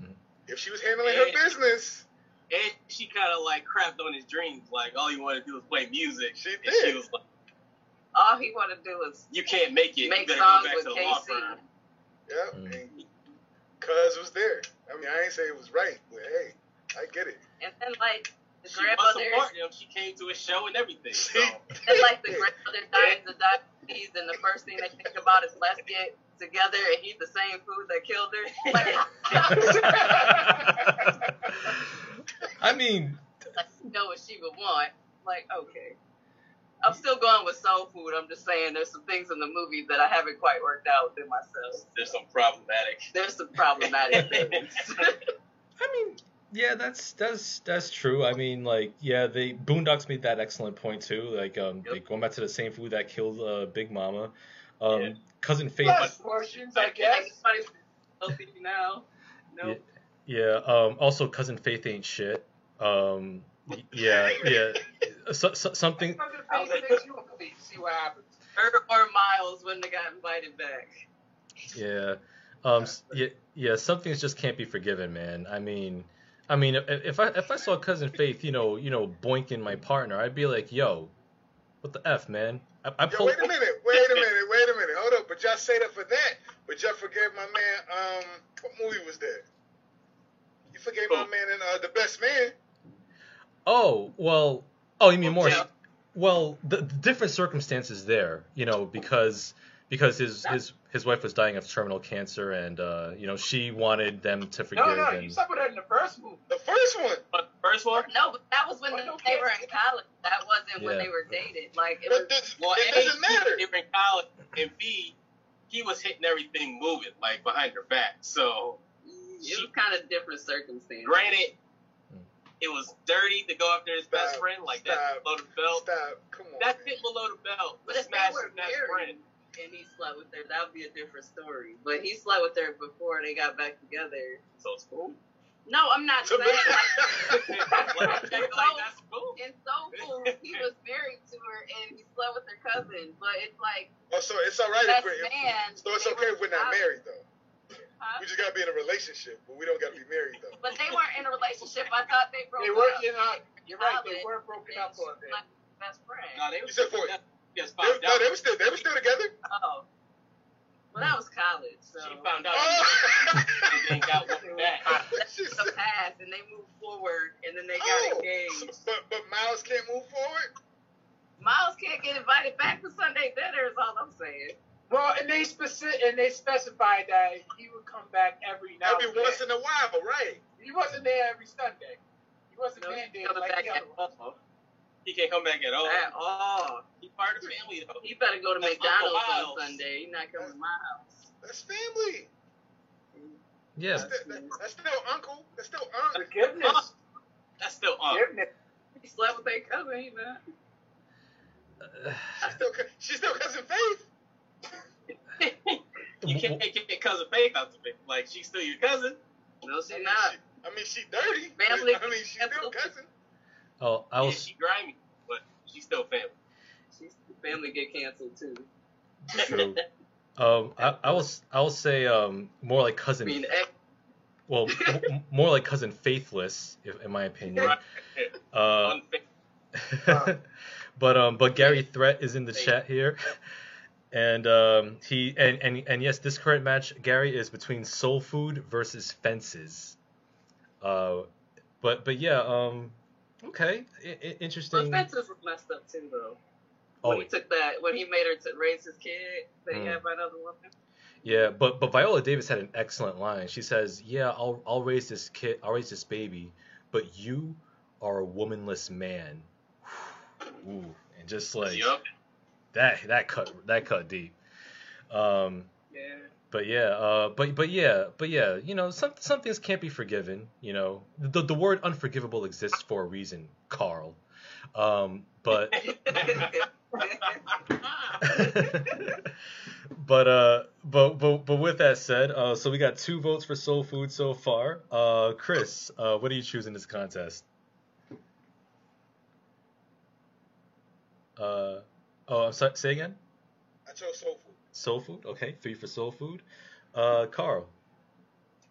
Mm-hmm. If she was handling and, her business, and she kind of like crapped on his dreams. Like all he wanted to do was play music. She did. She was like, all he wanted to do was you can't make it. Make you songs go back with to the KC. law firm. Yep. Mm. Cuz was there. I mean, I ain't say it was right, but hey, I get it. And then like the she grandmother, him. She came to his show and everything. So. [LAUGHS] and like the grandmother dies of diabetes, and the first thing they think about is let's get together and eat the same food that killed her. Like, [LAUGHS] [LAUGHS] I mean, like, you know what she would want. Like, okay. I'm still going with soul food. I'm just saying there's some things in the movie that I haven't quite worked out within myself. There's some problematic. There's some problematic [LAUGHS] things. I mean, yeah, that's that's that's true. I mean, like, yeah, they Boondocks made that excellent point too. Like, um, yep. like going back to the same food that killed uh, Big Mama. Um, yeah. cousin Faith. Less portions, I guess. [LAUGHS] Healthy now. Nope. Yeah. Yeah. Um. Also, cousin Faith ain't shit. Um. [LAUGHS] Yeah. Yeah. so, so, something. See what happens. Her or Miles when they got invited back. Yeah. Um. [LAUGHS] Yeah. Yeah. Some things just can't be forgiven, man. I mean. I mean, if I if I saw cousin Faith, you know, you know, boinking my partner, I'd be like, "Yo, what the f, man?" I, I Yo, wait a minute, wait a minute, wait a minute, hold up. But y'all say that for that, but y'all forgave my man. Um, what movie was that? You forgave my man in uh, the Best Man. Oh well. Oh, you mean more? Well, the, the different circumstances there, you know, because because his his his wife was dying of terminal cancer, and uh, you know she wanted them to forgive. No, no, and... you slept with her in the first movie. The first one. The first one? No, but that was when they, they were in college. That wasn't when they were dated. Like it was. this, Well, it A, doesn't matter. They were in college, and B, he was hitting everything moving, like behind her back. So, It was kind of different circumstances. granted, mm. it was dirty to go after his best friend, like stop, that's below the belt. Stop. Come on. That's man. it below the belt. But To if they smash were his best married friend. and he slept with her, that would be a different story. But he slept with her before they got back together. So it's cool. No, I'm not [LAUGHS] saying like like, like, that's cool. in Soul Food he was married to her and he slept with her cousin. But it's like Oh, so it's all right if we're. man. So it's okay if we're not married though. Huh? We just gotta be in a relationship, but we don't gotta be married though. But they weren't in a relationship. I thought they broke They were, up. you know, you're right. They College. were broken up for a bit. Like best friend. No, they were You said for- just They, no, they were still they were still together. Oh. Well, that was college, so She found out Oh. [LAUGHS] and then got one back. [LAUGHS] She the past, and they moved forward, and then they got Oh, engaged. But but Miles can't move forward. Miles can't get invited back to Sunday dinner. Is all I'm saying. Well, and they specific and they specified that he would come back every now Every and then. once in a while, right? He wasn't there every Sunday. He wasn't No, he's mandated coming like back the at other one. all. He can't come back at all. At all. He's part of the family though. He better go to That's McDonald's on Miles. Sunday. He's not coming to my house. That's family. Yeah. That's, still, that, that's still uncle. That's still aunt. Forgiveness. That's still up. Forgiveness. He slept with their cousin. He not. She's still, cou- she's still cousin Faith. [LAUGHS] you can't get cousin Faith out of it. Like she's still your cousin. No, I she's mean, not. she, I mean, she dirty. but, Family- I mean, she's still cousin. Oh, I Yeah, was she grimy, but she's still family. She's family get canceled too. true. [LAUGHS] Um, I, I was I will say um more like I cousin. mean, ex- Well, [LAUGHS] m- more like cousin faithless, if, in my opinion. Right. Uh, but um, but Gary Threat is in the chat here, and um, he and, and and yes, this current match, Gary is between Soul Food versus Fences. Uh, but but yeah, um, okay, I- I- but interesting. Fences was messed up too, though. Oh, When he took that, when he made her to raise his kid that he Mm. had by another woman. Yeah, but but Viola Davis had an excellent line. She says, "Yeah, I'll I'll raise this kid, I'll raise this baby, but you are a womanless man." [SIGHS] Ooh, and just like Yup. That that cut that cut deep. Um, Yeah. but yeah, uh, but but yeah, but yeah, you know, some some things can't be forgiven. You know, the the word unforgivable exists for a reason, Carl. Um, but [LAUGHS] [LAUGHS] but uh but but but with that said, uh so we got two votes for Soul Food so far. Uh Chris, uh what do you choose in this contest? Uh oh, I'm sorry, say again? I chose soul food. Soul Food? Okay, three for Soul Food. Uh Carl.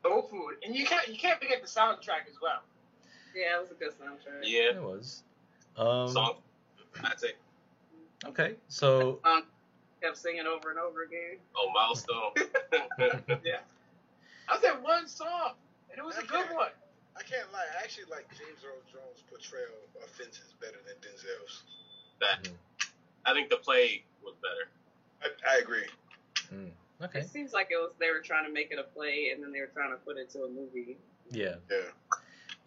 Soul food, and you can't you can't forget the soundtrack as well. yeah, it was a good soundtrack. Yeah. It was. Um Song. That's it. okay, so Um, kept singing over and over again. Oh, milestone. [LAUGHS] [LAUGHS] Yeah, I said one song, and it was a good one. I can't lie. I actually like James Earl Jones' portrayal of Fences better than Denzel's. that. I think the play was better. I, I agree. okay. It seems like it was they were trying to make it a play and then they were trying to put it to a movie. Yeah. Yeah.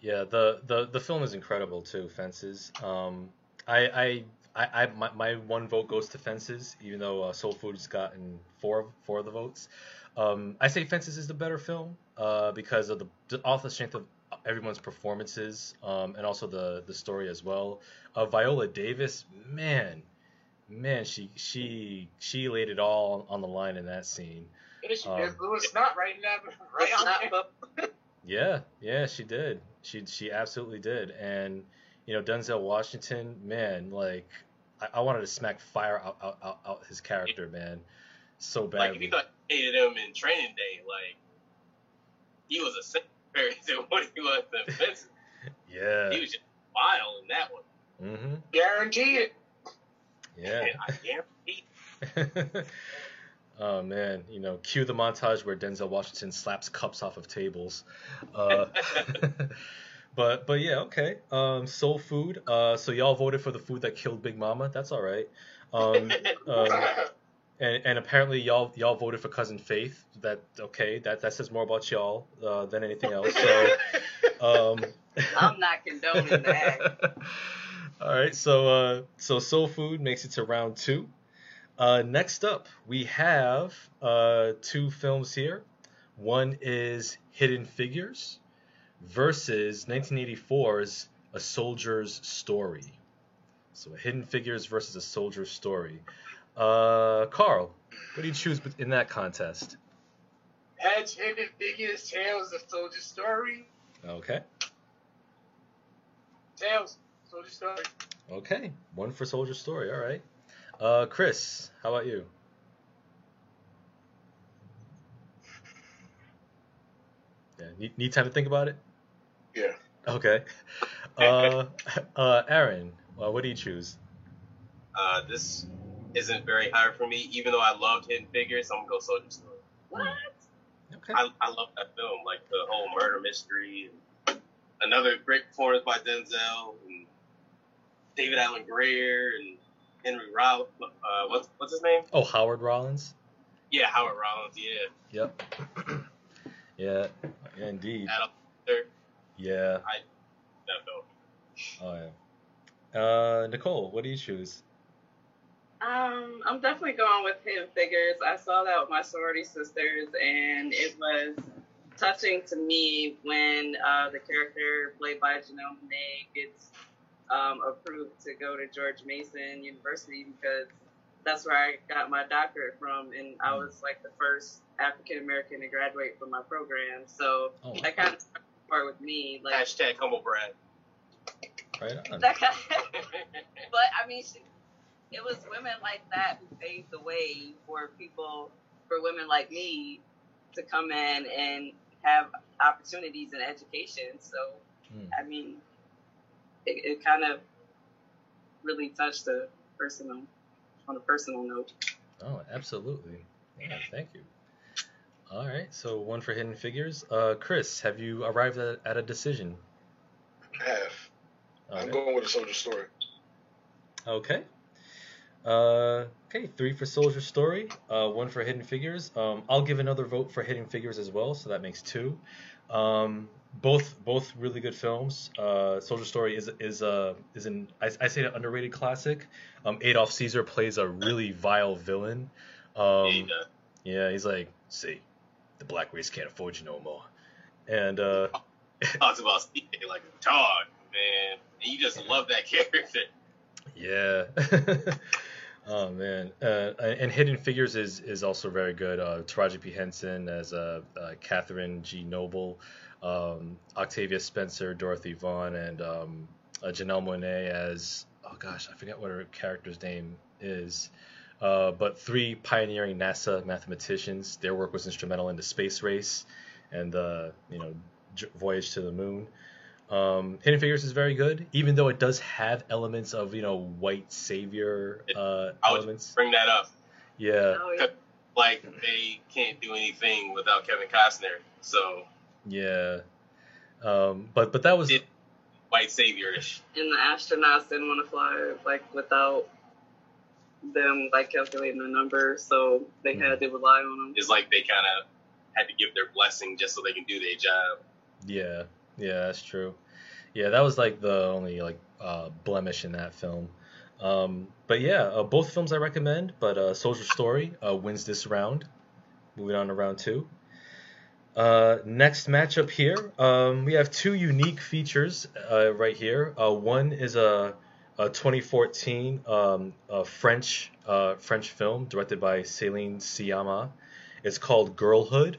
Yeah, the, the, the film is incredible too, Fences. Um, I, I, I, I my, my one vote goes to Fences, even though uh, Soul Food's gotten four four of the votes. Um, I say Fences is the better film uh, because of the off the strength of everyone's performances um, and also the the story as well. Uh, Viola Davis, man, man, she she she laid it all on the line in that scene. Yeah, she Um, did. Blew a snot right in that, [LAUGHS] right on not there. but [LAUGHS] Yeah, yeah, she did. She she absolutely did. And you know, Denzel Washington, man, like I, I wanted to smack fire out, out, out, out his character, man, so bad. Like if badly. you thought hated him in Training Day, like he was a saint compared [LAUGHS] to what he was in Fences. yeah. He was just wild in that one. Mm-hmm. Guaranteed. Yeah. And I guarantee. [LAUGHS] oh man, you know, cue the montage where Denzel Washington slaps cups off of tables. Uh, [LAUGHS] but but yeah, okay. Um, soul food. Uh, so y'all voted for the food that killed Big Mama. That's all right. Um, [LAUGHS] um, and, and apparently y'all y'all voted for cousin Faith. That okay? That that says more about y'all uh, than anything else. So, um, I'm not condoning that. All right, so uh, so Soul Food makes it to round two. Uh, next up, we have uh, two films here. One is Hidden Figures versus 1984's A Soldier's Story. So Hidden Figures versus A Soldier's Story. Uh, Carl, what do you choose in that contest? Hedge, Hidden Figures, Tails, A Soldier's Story. Okay. Tails, Soldier Story. Okay, one for Soldier Story. All right. Uh, Chris, how about you? Yeah, need, need time to think about it. Yeah. Okay. [LAUGHS] Uh, uh, Aaron, well, what do you choose? Uh, this isn't very high for me, even though I loved Hidden Figures. I'm gonna go Soldier Story. What? Okay. I, I love that film, like the whole murder mystery. And another great performance by Denzel and David Alan Grier and Henry Rollins. Uh, what's what's his name? Oh, Howard Rollins. Yeah, Howard Rollins. Yeah. Yep. [COUGHS] yeah, yeah, indeed. Adam Yeah. I that. Oh yeah. Uh, Nicole, what do you choose? Um, I'm definitely going with Hidden Figures. I saw that with my sorority sisters, and it was touching to me when uh, the character played by Janelle Monáe gets um, approved to go to George Mason University because that's where I got my doctorate from, and I was like the first African American to graduate from my program. So oh, that kind of part with me. Like hashtag humble brag. Right on. That kind of, [LAUGHS] but I mean, she, it was women like that who paved the way for people, for women like me, to come in and have opportunities in education. So, mm. I mean, it, it kind of really touched a personal, on a personal note. Oh, absolutely. Yeah, thank you. All right, so one for Hidden Figures. Uh, Chris, have you arrived at, at a decision? I have. All I'm going with a soldier story. Okay. Uh, okay, three for Soldier Story, uh, one for Hidden Figures. Um, I'll give another vote for Hidden Figures as well, so that makes two. Um, both both really good films. Uh, Soldier Story is is a is an I, I say an underrated classic. Um, Adolph Caesar plays a really vile villain. Um, yeah, he yeah, he's like, see, the black race can't afford you no more, and uh, [LAUGHS] talks about speaking like a dog, man, and you just love that [LAUGHS] character. Yeah. [LAUGHS] oh man, uh, and Hidden Figures is is also very good. Uh, Taraji P Henson as uh, uh, Katherine G Goble, um, Octavia Spencer, Dorothy Vaughan, and um, uh, Janelle Monáe as oh gosh, I forget what her character's name is. Uh, but three pioneering NASA mathematicians. Their work was instrumental in the space race and the you know voyage to the moon. Um, Hidden Figures is very good, even though it does have elements of you know white savior uh, I elements. Bring that up. Yeah. Oh, yeah. Like they can't do anything without Kevin Costner, so. Yeah. Um, but but that was it, white saviorish. And the astronauts didn't want to fly like without them like calculating the number, so they mm. had to rely on them. It's like they kind of had to give their blessing just so they can do their job. Yeah. Yeah, that's true. Yeah, that was like the only like uh, blemish in that film. Um, but yeah, uh, both films I recommend. But uh, Soldier Story uh, wins this round. Moving on to round two. Uh, next matchup here, um, we have two unique features uh, right here. one is a, a 2014 um, a French French film directed by Céline Sciamma. It's called Girlhood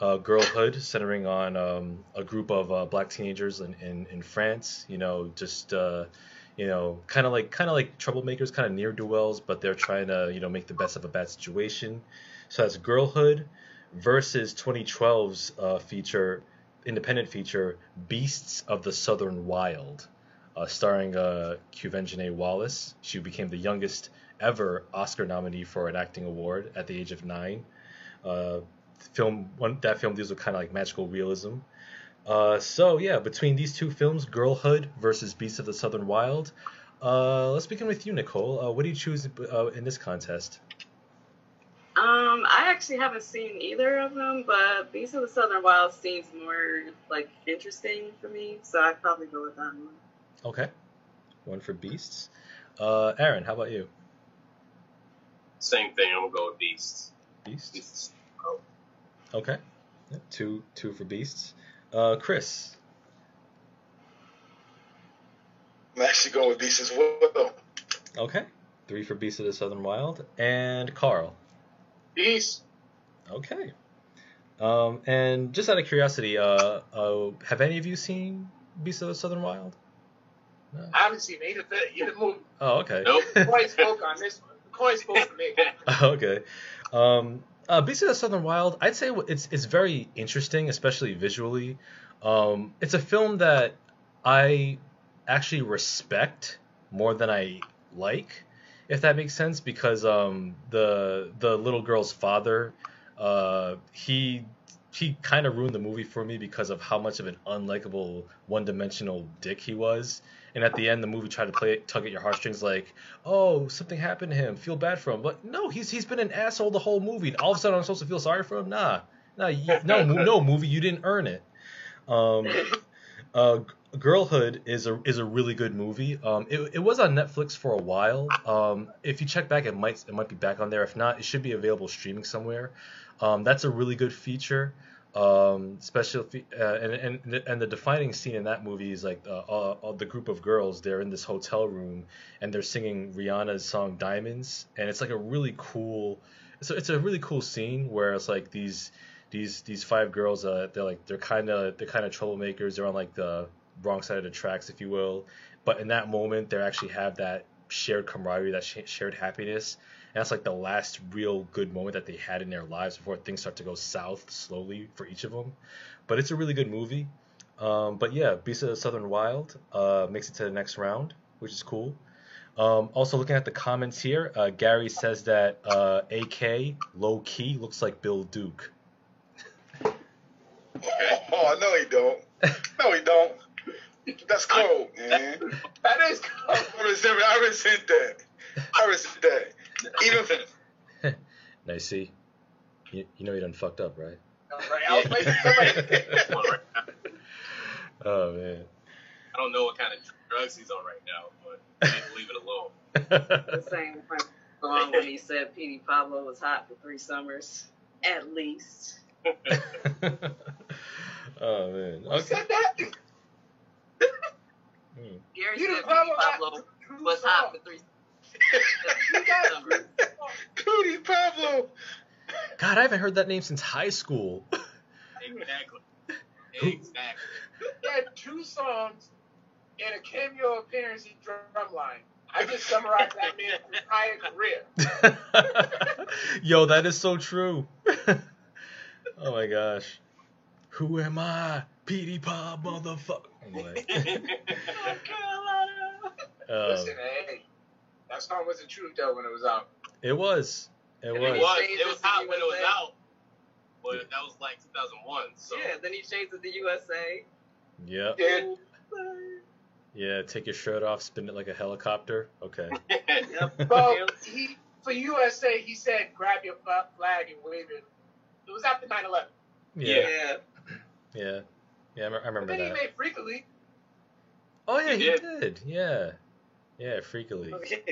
uh, girlhood, centering on um, a group of uh, black teenagers in, in, in, France. You know, just uh, you know, kind of like kind of like troublemakers, kind of near do wells, but they're trying to you know make the best of a bad situation. So that's Girlhood versus 2012's uh, feature, independent feature, Beasts of the Southern Wild, uh, starring uh, Quvenzhané Wallace. She became the youngest ever Oscar nominee for an acting award at the age of nine. Uh, film one that film deals with kind of like magical realism. Uh, so yeah, between these two films, Girlhood versus Beasts of the Southern Wild. Uh, let's begin with you, Nicole. Uh, what do you choose uh, in this contest? Actually haven't seen either of them, but Beast of the Southern Wild seems more like interesting for me, so I'd probably go with that one. Okay, one for Beasts. Uh, Aaron, how about you? Same thing. I'm gonna go with Beasts. Beasts. Beasts. Oh. Okay, yeah, two two for Beasts. Uh, Chris. I'm actually going with Beasts as well. Okay, three for Beasts of the Southern Wild, and Carl. Beast. Okay. Um, and just out of curiosity, uh, uh, have any of you seen Beasts of the Southern Wild? No. I haven't seen either, either movie. Oh, okay. Nope. [LAUGHS] Coin spoke on this one. Coin spoke for me. [LAUGHS] okay. Um, uh, Beasts of the Southern Wild, I'd say it's it's very interesting, especially visually. Um, it's a film that I actually respect more than I like if that makes sense, because um, the the little girl's father, uh, he he kind of ruined the movie for me because of how much of an unlikable, one-dimensional dick he was. And at the end, the movie tried to play tug at your heartstrings, like, "Oh, something happened to him. Feel bad for him." But no, he's he's been an asshole the whole movie. And All of a sudden, I'm supposed to feel sorry for him? Nah, nah, you, no, [LAUGHS] no, movie, you didn't earn it. Um, uh, Girlhood is a is a really good movie. Um, it, it was on Netflix for a while. Um, if you check back, it might it might be back on there. If not, it should be available streaming somewhere. Um, that's a really good feature. Um, special uh, and, and and the defining scene in that movie is like uh, uh, the group of girls. They're in this hotel room and they're singing Rihanna's song Diamonds, and it's like a really cool. So it's a really cool scene where it's like these these these five girls. Uh, they're like they're kind of they're kind of troublemakers. They're on like the wrong side of the tracks, if you will. But in that moment, they actually have that shared camaraderie, that shared happiness. And that's like the last real good moment that they had in their lives before things start to go south slowly for each of them. But it's a really good movie. Um, but yeah, Beast of the Southern Wild uh, makes it to the next round, which is cool. Um, also, looking at the comments here, uh, Gary says that uh, AK low key looks like Bill Duke. [LAUGHS] oh no, he don't. No, he don't. That's cold, man. that is cold. [LAUGHS] I resent, I resent that. I resent that. Even. [LAUGHS] [LAUGHS] nice. See, you, you know you done fucked up, right? Right. oh man. I don't know what kind of drugs he's on right now, but I need to leave it alone. the same song when he said Petey Pablo was hot for three summers, at least. oh man. Okay. Who said that? Mm. Gary you said Pablo was hot for three. [LAUGHS] Cootie Pablo. God, I haven't heard that name since high school. exactly. Exactly. He had two songs and a cameo appearance in Drumline. I just summarized that man's entire career. [LAUGHS] Yo, that is so true. [LAUGHS] oh my gosh. Who am I? Petey Pop, motherfucker. [LAUGHS] Oh, Listen, hey, that song wasn't true though when it was out. It was. It was. It was. It was hot when it was out. But that was like 2001. So. Yeah, then he changed it to USA. Yep. Yeah. Yeah, take your shirt off, spin it like a helicopter. Okay. [LAUGHS] yep. [LAUGHS] Well, he for USA, he said, "Grab your flag and wave it." It was after 9/11. Yeah. Yeah. Yeah. Yeah, I remember but then that. he made Freek-a-Leek. Oh yeah, he, he did. did. Yeah, yeah, Freek-a-Leek. Okay.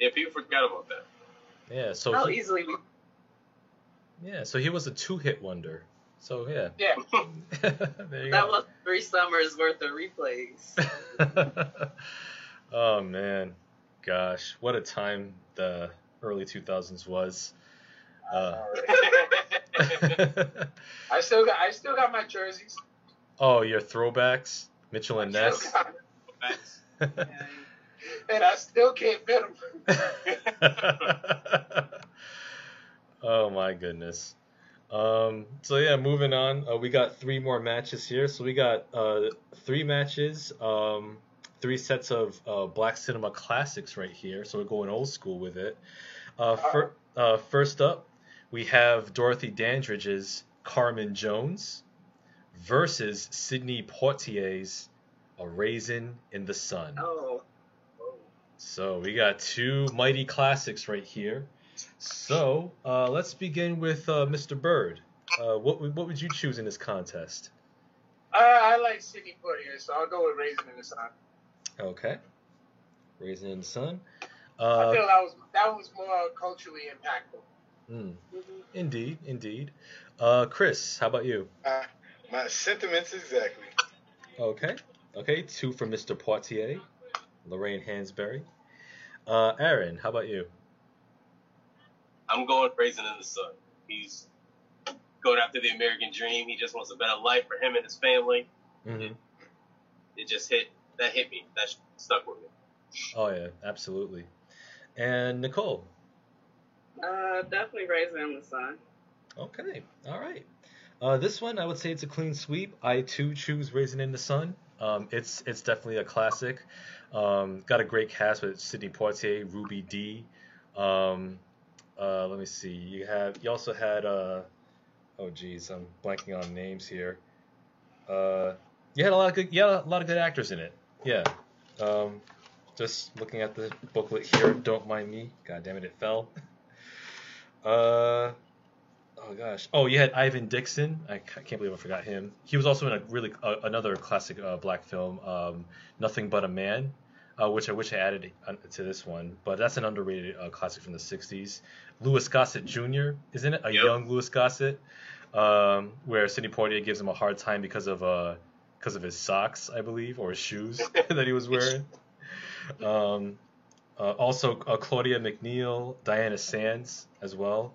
Yeah, people forgot about that. Yeah, so how he, easily. Yeah, so he was a two-hit wonder. So yeah. Yeah. [LAUGHS] that go. was three summers worth of replays. [LAUGHS] oh man, gosh, what a time the early 2000s was. Uh, [LAUGHS] I still got I still got my jerseys. Oh, your throwbacks, Mitchell and Ness. [LAUGHS] [LAUGHS] and I still can't fit them. [LAUGHS] oh my goodness. Um, so yeah, moving on. Uh, we got three more matches here. So we got uh, three matches, um, three sets of uh, Black Cinema classics right here. So we're going old school with it. Uh, fir- uh, first up, we have Dorothy Dandridge's Carmen Jones versus Sidney Poitier's A Raisin in the Sun. Oh. So we got two mighty classics right here. So uh, let's begin with uh, Mr. Bird. Uh, what what would you choose in this contest? I like Sidney Poitier, so I'll go with Raisin in the Sun. Okay, Raisin in the Sun. I feel uh, that was that was more culturally impactful. Mm, indeed, indeed. Uh, Chris, how about you? Uh, my sentiments exactly. Okay, okay. Two for Mr. Poitier, Lorraine Hansberry. Uh, Aaron, how about you? I'm going Raisin in the Sun. He's going after the American dream. He just wants a better life for him and his family. Mm-hmm. It just hit that hit me. That stuck with me. Oh yeah, absolutely. And Nicole. Uh, definitely Raisin in the Sun. Okay, all right. Uh, this one, I would say it's a clean sweep. I too choose Raisin in the Sun. Um, it's it's definitely a classic. Um, got a great cast with Sidney Poitier, Ruby Dee. Um, uh, let me see. You have you also had uh, oh geez, I'm blanking on names here. Uh, you had a lot of good a lot of good actors in it. Yeah. Um, just looking at the booklet here. Don't mind me. God damn it, it fell. [LAUGHS] Uh, oh gosh. Oh, you had Ivan Dixon. I can't believe I forgot him. He was also in a really uh, another classic uh, black film, um, Nothing But a Man, uh, which I wish I added uh, to this one. But that's an underrated uh, classic from the '60s. Louis Gossett Jr. isn't it? A yep. young Louis Gossett, um, where Sidney Poitier gives him a hard time because of uh because of his socks, I believe, or his shoes [LAUGHS] [LAUGHS] that he was wearing. Um, uh, also, uh, Claudia McNeil, Diana Sands as well.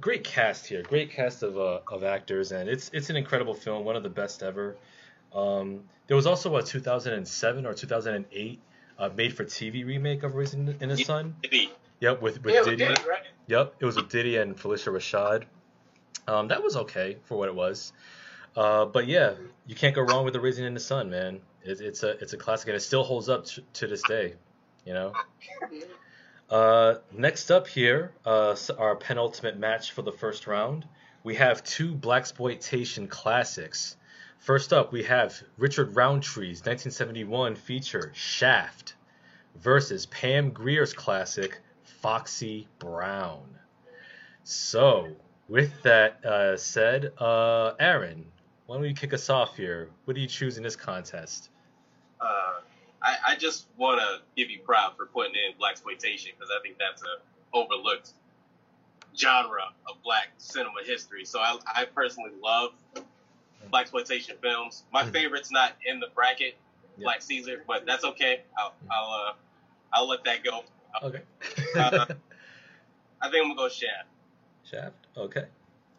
Great cast here, great cast of, uh, of actors, and it's it's an incredible film, one of the best ever. Um, there was also a 2007 or 2008 uh, made-for-TV remake of Raisin in the Sun. Diddy. Yep, with with yeah, Diddy. Diddy right? Yep, it was with Diddy and Phylicia Rashad. Um, that was okay for what it was. Uh, but yeah, you can't go wrong with the Raisin in the Sun, man. It, it's a it's a classic, and it still holds up t- to this day. You know. [LAUGHS] Uh, next up here, uh, our penultimate match for the first round. We have two blaxploitation classics. First up, we have Richard Roundtree's 1971 feature Shaft versus Pam Grier's classic Foxy Brown. So, with that uh, said, uh, Aaron, why don't you kick us off here? What do you choose in this contest? I, I, just want to give you proud for putting in black exploitation because I think that's a overlooked genre of black cinema history. So I, I personally love black exploitation films. My mm-hmm. favorite's not in the bracket, Black Caesar, but that's okay. I'll I'll, uh, I'll let that go. Okay. uh, I think I'm gonna go Shaft. Shaft. Okay.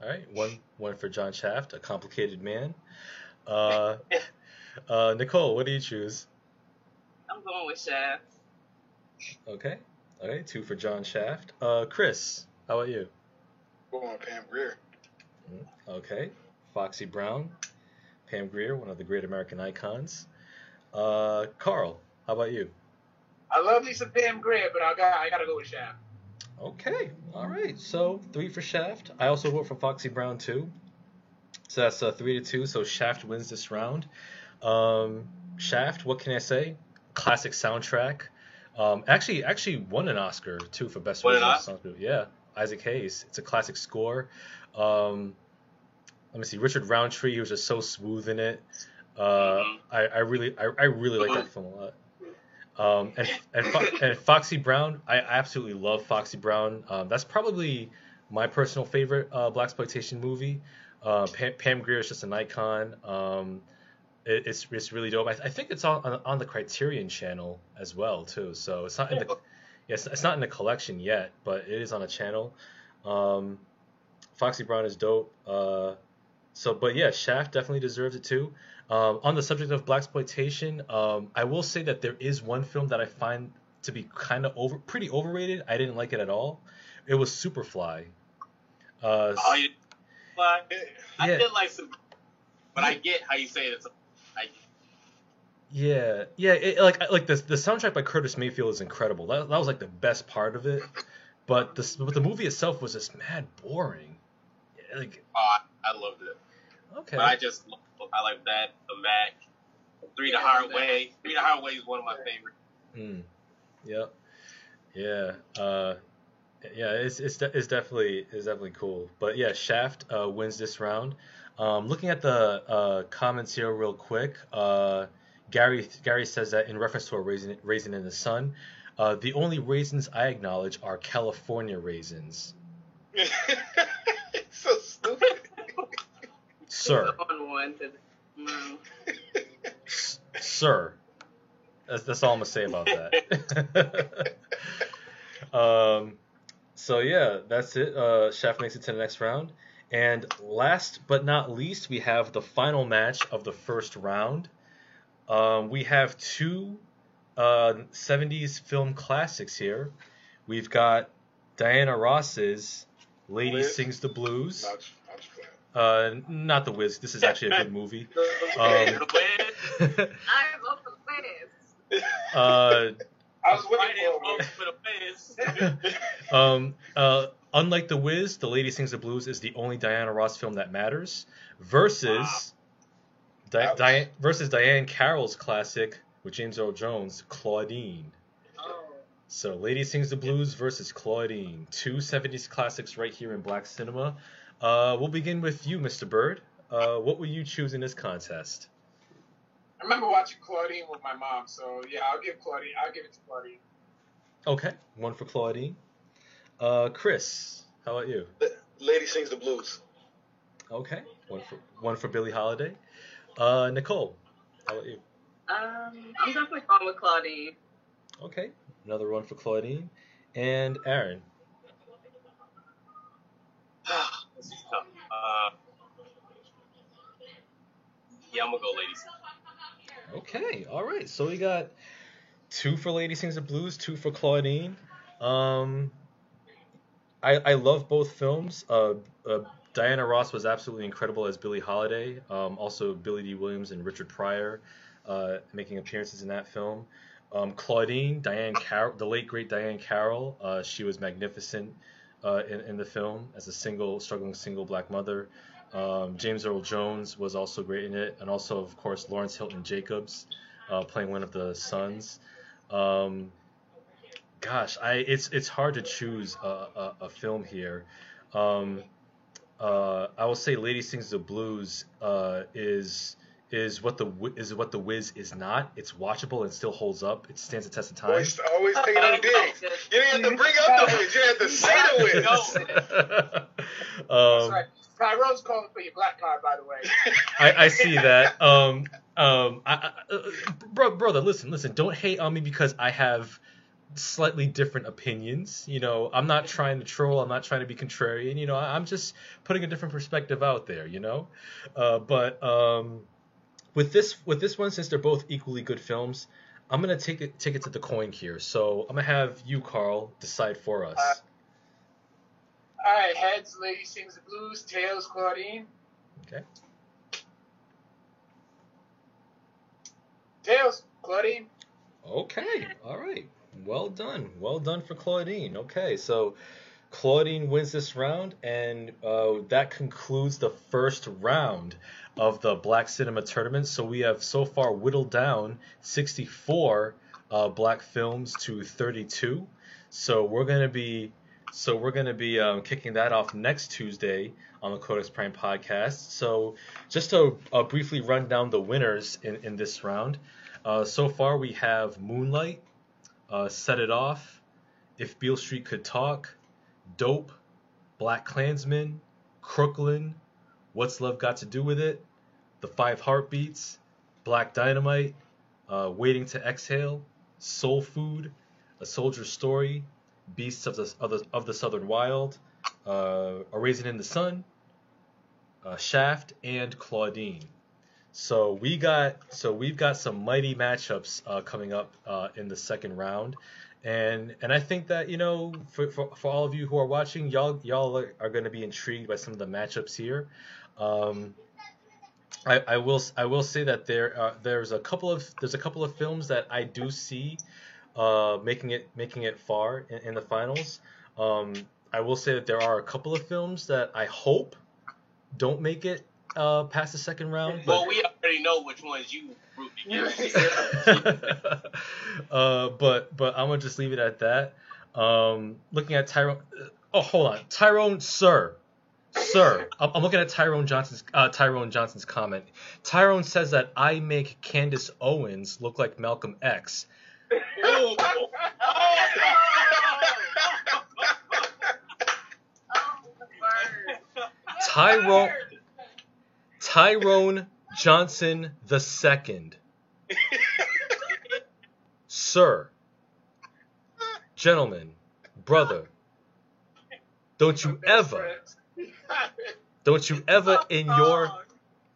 All right. One one for John Shaft, a complicated man. Uh, [LAUGHS] uh, Nicole, what do you choose? I'm going with Shaft. Okay. Okay. Two for John Shaft. Uh, Chris, how about you? Going with Pam Grier. Mm, okay. Foxy Brown, Pam Grier, one of the great American icons. Uh, Carl, how about you? I love Lisa Pam Grier, but I got I gotta go with Shaft. Okay, all right. So three for Shaft. I also vote for Foxy Brown too. So that's uh, three to two. So Shaft wins this round. Um, Shaft, what can I say? Classic soundtrack. Um, actually, actually won an Oscar too for best original soundtrack. Yeah, Isaac Hayes. It's a classic score. Um, let me see, Richard Roundtree. He was just so smooth in it. Uh, mm-hmm. I, I really, I, I really like that mm-hmm. film a lot. Um, and and, Fo- and Foxy Brown, I absolutely love Foxy Brown. Um, that's probably my personal favorite uh, blaxploitation movie. Uh, Pam, Pam Grier is just an icon. It, it's it's really dope. I, I think it's on, on, on the Criterion Channel as well too. So it's not in the yes, it's not in the collection yet, but it is on a channel. Um, Foxy Brown is dope. Uh, so, but yeah, Shaft definitely deserves it too. Um, on the subject of blaxploitation, um, I will say that there is one film that I find to be kind of over, pretty overrated. I didn't like it at all. It was Superfly. Uh, oh, you Fly? I yeah. did like some, but I get how you say it. It's I, yeah, yeah, it, like like the the soundtrack by Curtis Mayfield is incredible. That, that was like the best part of it, but the but the movie itself was just mad boring. Like, oh, I, I loved it. Okay. But I just I like that. The Mac. Three the Hard Way. Three the Hard Way is one of my favorites. Hmm. Yep. Yeah. Uh, Yeah, it's it's, de- it's definitely it's definitely cool. But yeah, Shaft uh, wins this round. Um, looking at the uh, comments here real quick, uh, Gary Gary says that in reference to a raisin raisin in the sun, uh, the only raisins I acknowledge are California raisins. [LAUGHS] so stupid. Sir. [LAUGHS] Unwanted. Mm. Sir. That's, that's all I'm gonna say about that. [LAUGHS] um, so yeah, that's it. Uh, Shaft makes it to the next round. And last but not least, we have the final match of the first round. Um, we have two uh, 70s film classics here. We've got Diana Ross's Lady Wiz? Sings the Blues. Not, not. Uh, not The Wiz. This is actually a good movie. [LAUGHS] Um, I'm up for this. uh, I was waiting for for the Wiz. [LAUGHS] um, uh, unlike The Wiz, The Lady Sings the Blues is the only Diana Ross film that matters. Versus, Di- Ouch. Di- versus Diahann Carroll's classic with James Earl Jones, Claudine. Oh. So, Lady Sings the Blues versus Claudine. Two 70s classics right here in black cinema. Uh, we'll begin with you, Mr. Bird. Uh, what will you choose in this contest? I remember watching Claudine with my mom, so yeah, I'll give Claudine. I'll give it to Claudine. Okay, one for Claudine. Uh, Chris, how about you? Lady sings the blues. Okay, one for one for Billie Holiday. Uh, Nicole, how about you? Um, I'm definitely going with Claudine. Okay, another one for Claudine. And Aaron. this [SIGHS] is tough. Uh, yeah, I'm gonna go ladies. Okay, all right. So we got two for Lady Sings the Blues, two for Claudine. Um, I I love both films. Uh, uh, Diana Ross was absolutely incredible as Billie Holiday. Um, also Billy Dee Williams and Richard Pryor uh, making appearances in that film. Um, Claudine, Diahann Carroll, the late great Diahann Carroll, uh, she was magnificent uh, in, in the film as a single, struggling single black mother. Um, James Earl Jones was also great in it, and also, of course, Lawrence Hilton Jacobs uh, playing one of the sons. Um, gosh, I it's it's hard to choose a, a, a film here. Um, uh, I will say Lady Sings the Blues uh, is is what the is what the Wiz is not. It's watchable and still holds up. It stands the test of time. Always, always taking them digs. You didn't have to bring up the wiz. You didn't have to say the [LAUGHS] wiz. That's [LAUGHS] um, right. Tyrone's calling for your black card, by the way. [LAUGHS] I, I see that. Um, um, I, I, uh, bro, brother, listen, listen. Don't hate on me because I have slightly different opinions. You know, I'm not trying to troll. I'm not trying to be contrarian. You know, I'm just putting a different perspective out there. You know, uh, but um, with this with this one, since they're both equally good films, I'm gonna take it take it to the coin here. So I'm gonna have you, Carl, decide for us. Uh, All right, heads, lady sings the blues. Tails, Claudine. Okay. Tails, Claudine. Okay, all right. Well done. Well done for Claudine. Okay, so Claudine wins this round, and uh, that concludes the first round of the Black Cinema Tournament. So we have so far whittled down 64 uh, black films to 32. So we're gonna be so we're gonna be um, kicking that off next Tuesday on the Codex Prime podcast. So just to uh, briefly run down the winners in, in this round. Uh, so far, we have Moonlight, uh, Set It Off, If Beale Street Could Talk, Dope, BlacKkKlansman, Crooklyn, What's Love Got to Do with It, The Five Heartbeats, Black Dynamite, uh, Waiting to Exhale, Soul Food, A Soldier's Story, Beasts of the, of the, of the Southern Wild, uh, A Raisin in the Sun, uh, Shaft, and Claudine. So we got so we've got some mighty matchups uh, coming up uh, in the second round, and and I think that you know for, for, for all of you who are watching, y'all y'all are, going to be intrigued by some of the matchups here. Um, I, I will I will say that there uh, there's a couple of there's a couple of films that I do see uh, making it making it far in, in the finals. Um, I will say that there are a couple of films that I hope don't make it uh, past the second round. But Well, we already already know which ones you root against. [LAUGHS] uh, but but I'm gonna just leave it at that. Um, looking at Tyrone. Oh, hold on, Tyrone, sir, sir. I'm, I'm looking at Tyrone Johnson's uh, Tyrone Johnson's comment. Tyrone says that I make Candace Owens look like Malcolm X. [LAUGHS] oh. [LAUGHS] Tyrone Tyrone Johnson the second. Sir, gentlemen, brother, don't you ever, don't you ever in your,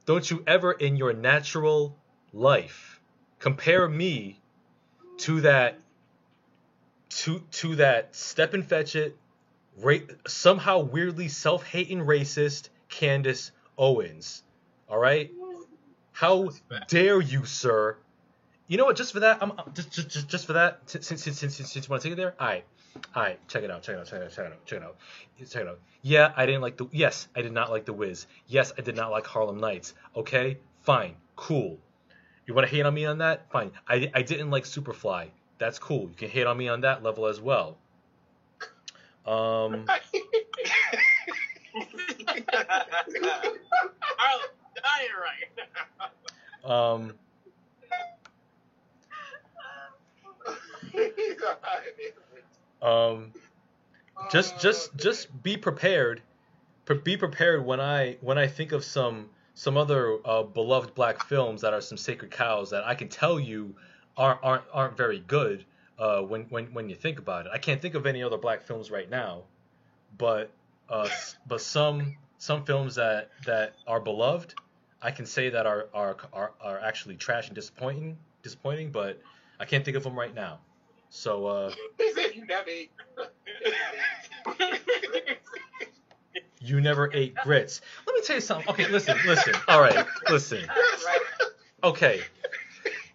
don't you ever in your natural life compare me to that, to to that step and fetch it, ra- somehow weirdly self-hating racist Candace Owens. All right? How dare you, sir? You know what? Just for that, I'm just just just, for that. Since since since since, since you want to take it there, all right, all right. Check it out. Check it out. Check it out. Check it out. Check it out. Check it out. Yeah, I didn't like the. Yes, I did not like the Wiz. Yes, I did not like Harlem Nights. Okay, fine, cool. You want to hate on me on that? Fine. I I didn't like Superfly. That's cool. You can hate on me on that level as well. Um. [LAUGHS] Um. um. Just, just, just be prepared. Be prepared when I when I think of some some other uh, beloved black films that are some sacred cows that I can tell you aren't aren't aren't very good. Uh, when when when you think about it, I can't think of any other black films right now, but uh, but some some films that that are beloved I can say that are are are, are actually trash and disappointing disappointing, but I can't think of them right now. So uh, [LAUGHS] you never ate. [LAUGHS] you never ate grits. Let me tell you something. Okay, listen, [LAUGHS] listen. All right, listen. Okay.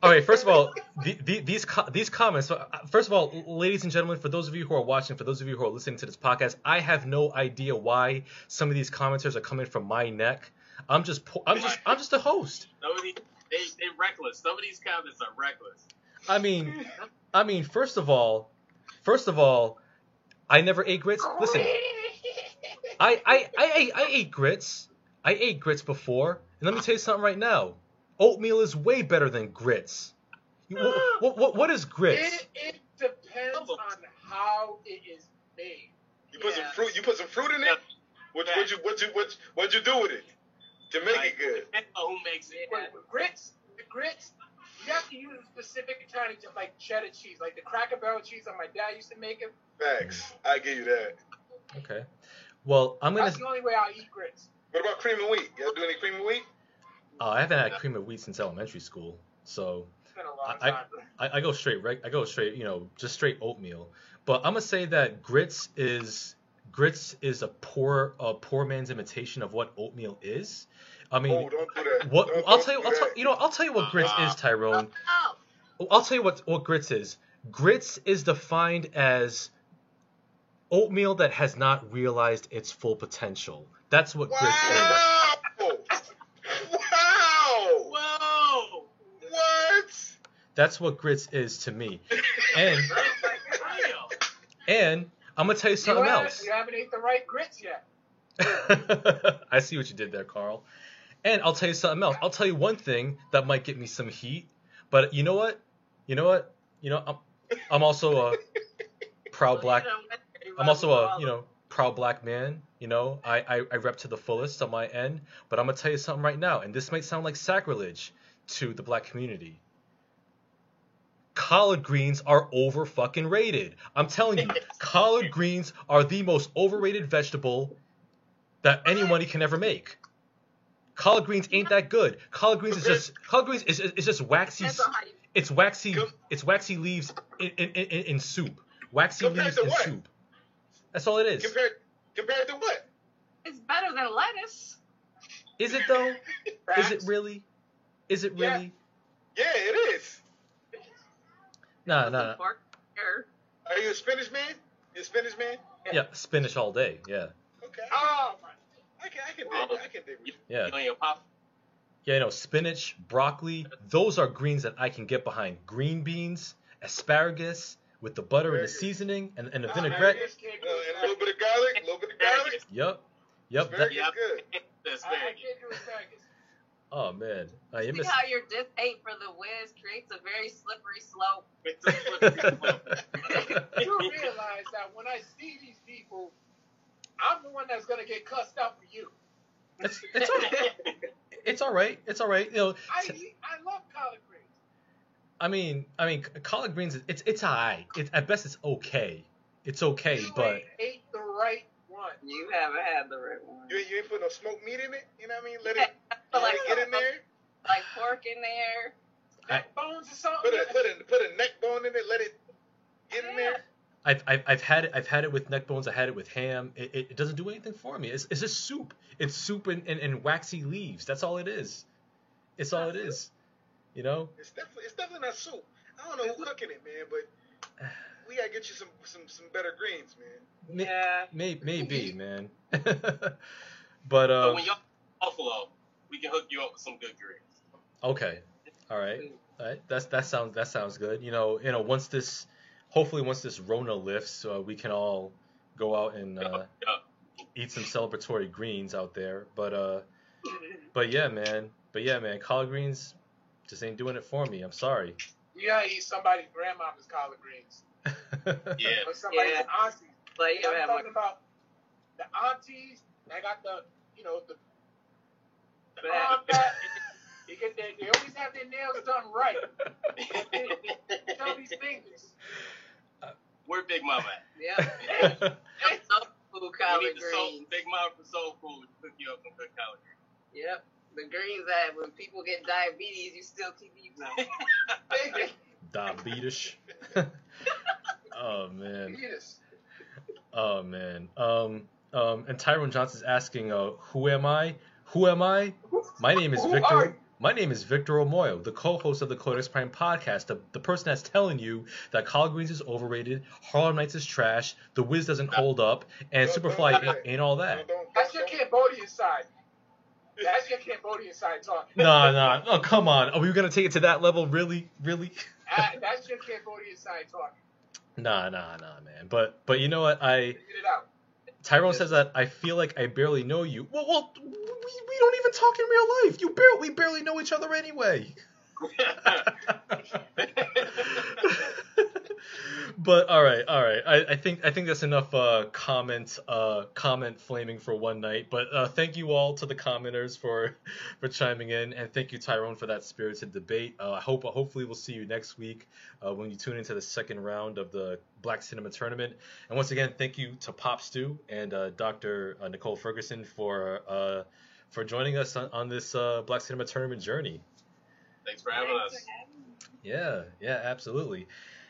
All right. First of all, the, the, these co- these comments. Uh, first of all, ladies and gentlemen, for those of you who are watching, for those of you who are listening to this podcast, I have no idea why some of these commenters are coming from my neck. I'm just I'm just I'm just a host. [LAUGHS] Nobody they they reckless. Some of these comments are reckless. I mean, I mean, first of all, first of all, I never ate grits. Listen, I I I ate I ate grits. I ate grits before, and let me tell you something right now. Oatmeal is way better than grits. What, what, what, what is grits? It, it depends on how it is made. You put yeah. some fruit. You put some fruit in it. What what you what you what what'd you do with it? To make like, it good. Who makes it? With, with grits, the grits, you have to use a specific kind of like cheddar cheese, like the Cracker Barrel cheese that my dad used to make it. Facts, I give you that. Okay. Well, I'm gonna. That's the only way I eat grits. What about cream of wheat? Y'all do any cream of wheat? Uh, I haven't had cream of wheat since elementary school, so I, I, I, go straight right. I go straight, you know, just straight oatmeal. But I'm gonna say that grits is grits is a poor a poor man's imitation of what oatmeal is. I mean, oh, don't do that. what don't, I'll tell you, I'll tell, you know, I'll tell you what grits is, Tyrone. Oh, I'll tell you what what grits is. Grits is defined as oatmeal that has not realized its full potential. That's what wow. grits is. Wow! Whoa! What? That's what grits is to me. And [LAUGHS] and I'm gonna tell you something you else. You haven't ate the right grits yet. [LAUGHS] I see what you did there, Carl. And I'll tell you something else. I'll tell you one thing that might get me some heat. But you know what? You know what? You know, I'm, I'm also a [LAUGHS] proud black. I'm also a you know proud black man. You know, I, I I rep to the fullest on my end. But I'm gonna tell you something right now, and this might sound like sacrilege to the black community collard greens are over fucking rated. I'm telling you, [LAUGHS] collard greens are the most overrated vegetable that anybody can ever make. Collard greens ain't that good. Collard greens is just collard greens is, is just waxy. It's waxy. It's waxy leaves in, in, in, in soup. Waxy leaves in soup. That's all it is. Compared compared to what? It's better than lettuce. Is it though? [LAUGHS] is it really? Is it really? Yeah, yeah it is. No, no, no. Are you a spinach man? You a spinach man? Yeah, spinach all day. Yeah. Okay. Oh, I can, I can dig, I can dig. Yeah. You know your pop. Yeah, you know, spinach, broccoli, those are greens that I can get behind. Green beans, asparagus with the butter and the seasoning and, and the vinaigrette. Uh, and a little bit of garlic, a little bit of garlic. Yep. Yep. That, yep. good. [LAUGHS] Asparagus. Asparagus. Oh man, you See miss- how your distaste for the Wiz creates a very slippery slope. [LAUGHS] [LAUGHS] you realize that when I see these people, I'm the one that's gonna get cussed out for you. It's, it's all right. it's all right. It's all right. You know, I I love collard greens. I mean, I mean, collard greens. It's it's alright. It's at best it's okay. It's okay, you but ate the right one. You haven't had the right one. You, you ain't put no smoked meat in it. You know what I mean? Let it, let like, get in there. Like pork in there. Neck bones or something. Put a put a put a neck bone in it. Let it get yeah. in there. I've, I've, I've had it I've had it with neck bones. I had it with ham. It, it, it doesn't do anything for me. It's, it's just soup. It's soup and, and, and waxy leaves. That's all it is. It's all it is. You know? It's definitely it's definitely not soup. I don't know who's cooking it man but we gotta get you some some, some better greens man. Yeah. may, maybe [LAUGHS] man. [LAUGHS] But uh when you're Buffalo we can hook you up with some good greens okay all right all right that's that sounds that sounds good you know you know once this hopefully once this Rona lifts, uh, we can all go out and uh, eat some celebratory greens out there. But uh, but yeah, man. But yeah, man. Collard greens just ain't doing it for me. I'm sorry. You gotta eat somebody's grandmother's collard greens. [LAUGHS] yeah. Or somebody's yeah. auntie. But yeah, I'm talking about the aunties. They got the you know the. The arm fat. They, get their, they always have their nails done right. [LAUGHS] Tell these fingers. Where Big Mama at? Yeah. [LAUGHS] soul food collard greens. Soul, Big Mama for soul food cook you up some good collard greens. Yep. The greens that when people get diabetes, you still keep eating them. diabetes. [LAUGHS] oh man. Oh man. Um. Um. And Tyrone Johnson's asking, uh, who am I? Who am I? My name is Victor. My name is Victor Omoyo, the co-host of the Codex Prime podcast, the, the person that's telling you that collard greens is overrated, Harlem Nights is trash, The Wiz doesn't hold up, and Superfly ain't, ain't all that. That's your Cambodian side. That's your Cambodian side talk. Nah, nah. Oh, come on. Are we gonna take it to that level? Really, really? [LAUGHS] Uh, that's your Cambodian side talk. Nah, nah, nah, man. But but you know what? I. Tyrone says that I feel like I barely know you. Well, well, we, we don't even talk in real life. You barely, we barely know each other anyway. [LAUGHS] but all right, all right. I, I, think I think that's enough uh, comment uh, comment flaming for one night. But uh, thank you all to the commenters for [LAUGHS] for chiming in, and thank you Tyrone for that spirited debate. Uh, I hope hopefully we'll see you next week uh, when you tune into the second round of the Black Cinema Tournament. And once again, thank you to Pop Stew and uh, Dr. Nicole Ferguson for uh for joining us on, on this Black Cinema Tournament journey. Thanks for having us. Yeah, yeah, absolutely.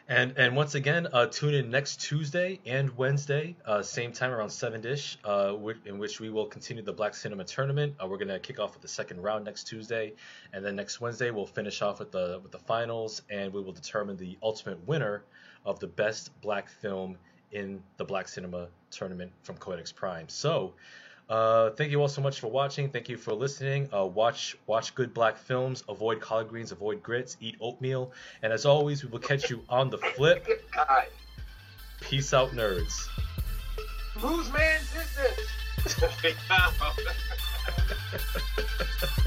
And and once again, uh, tune in next Tuesday and Wednesday, uh, same time around seven ish, uh, in which we will continue the Black Cinema Tournament. Uh, we're gonna kick off with the second round next Tuesday, and then next Wednesday we'll finish off with the with the finals, and we will determine the ultimate winner of the best black film in the Black Cinema Tournament from Codex Prime. So. Uh, thank you all so much for watching. Thank you for listening. Uh, watch watch good black films. Avoid collard greens. Avoid grits. Eat oatmeal. And as always, we will catch you on the flip. Peace out, nerds. Whose man's is this? [LAUGHS] [LAUGHS]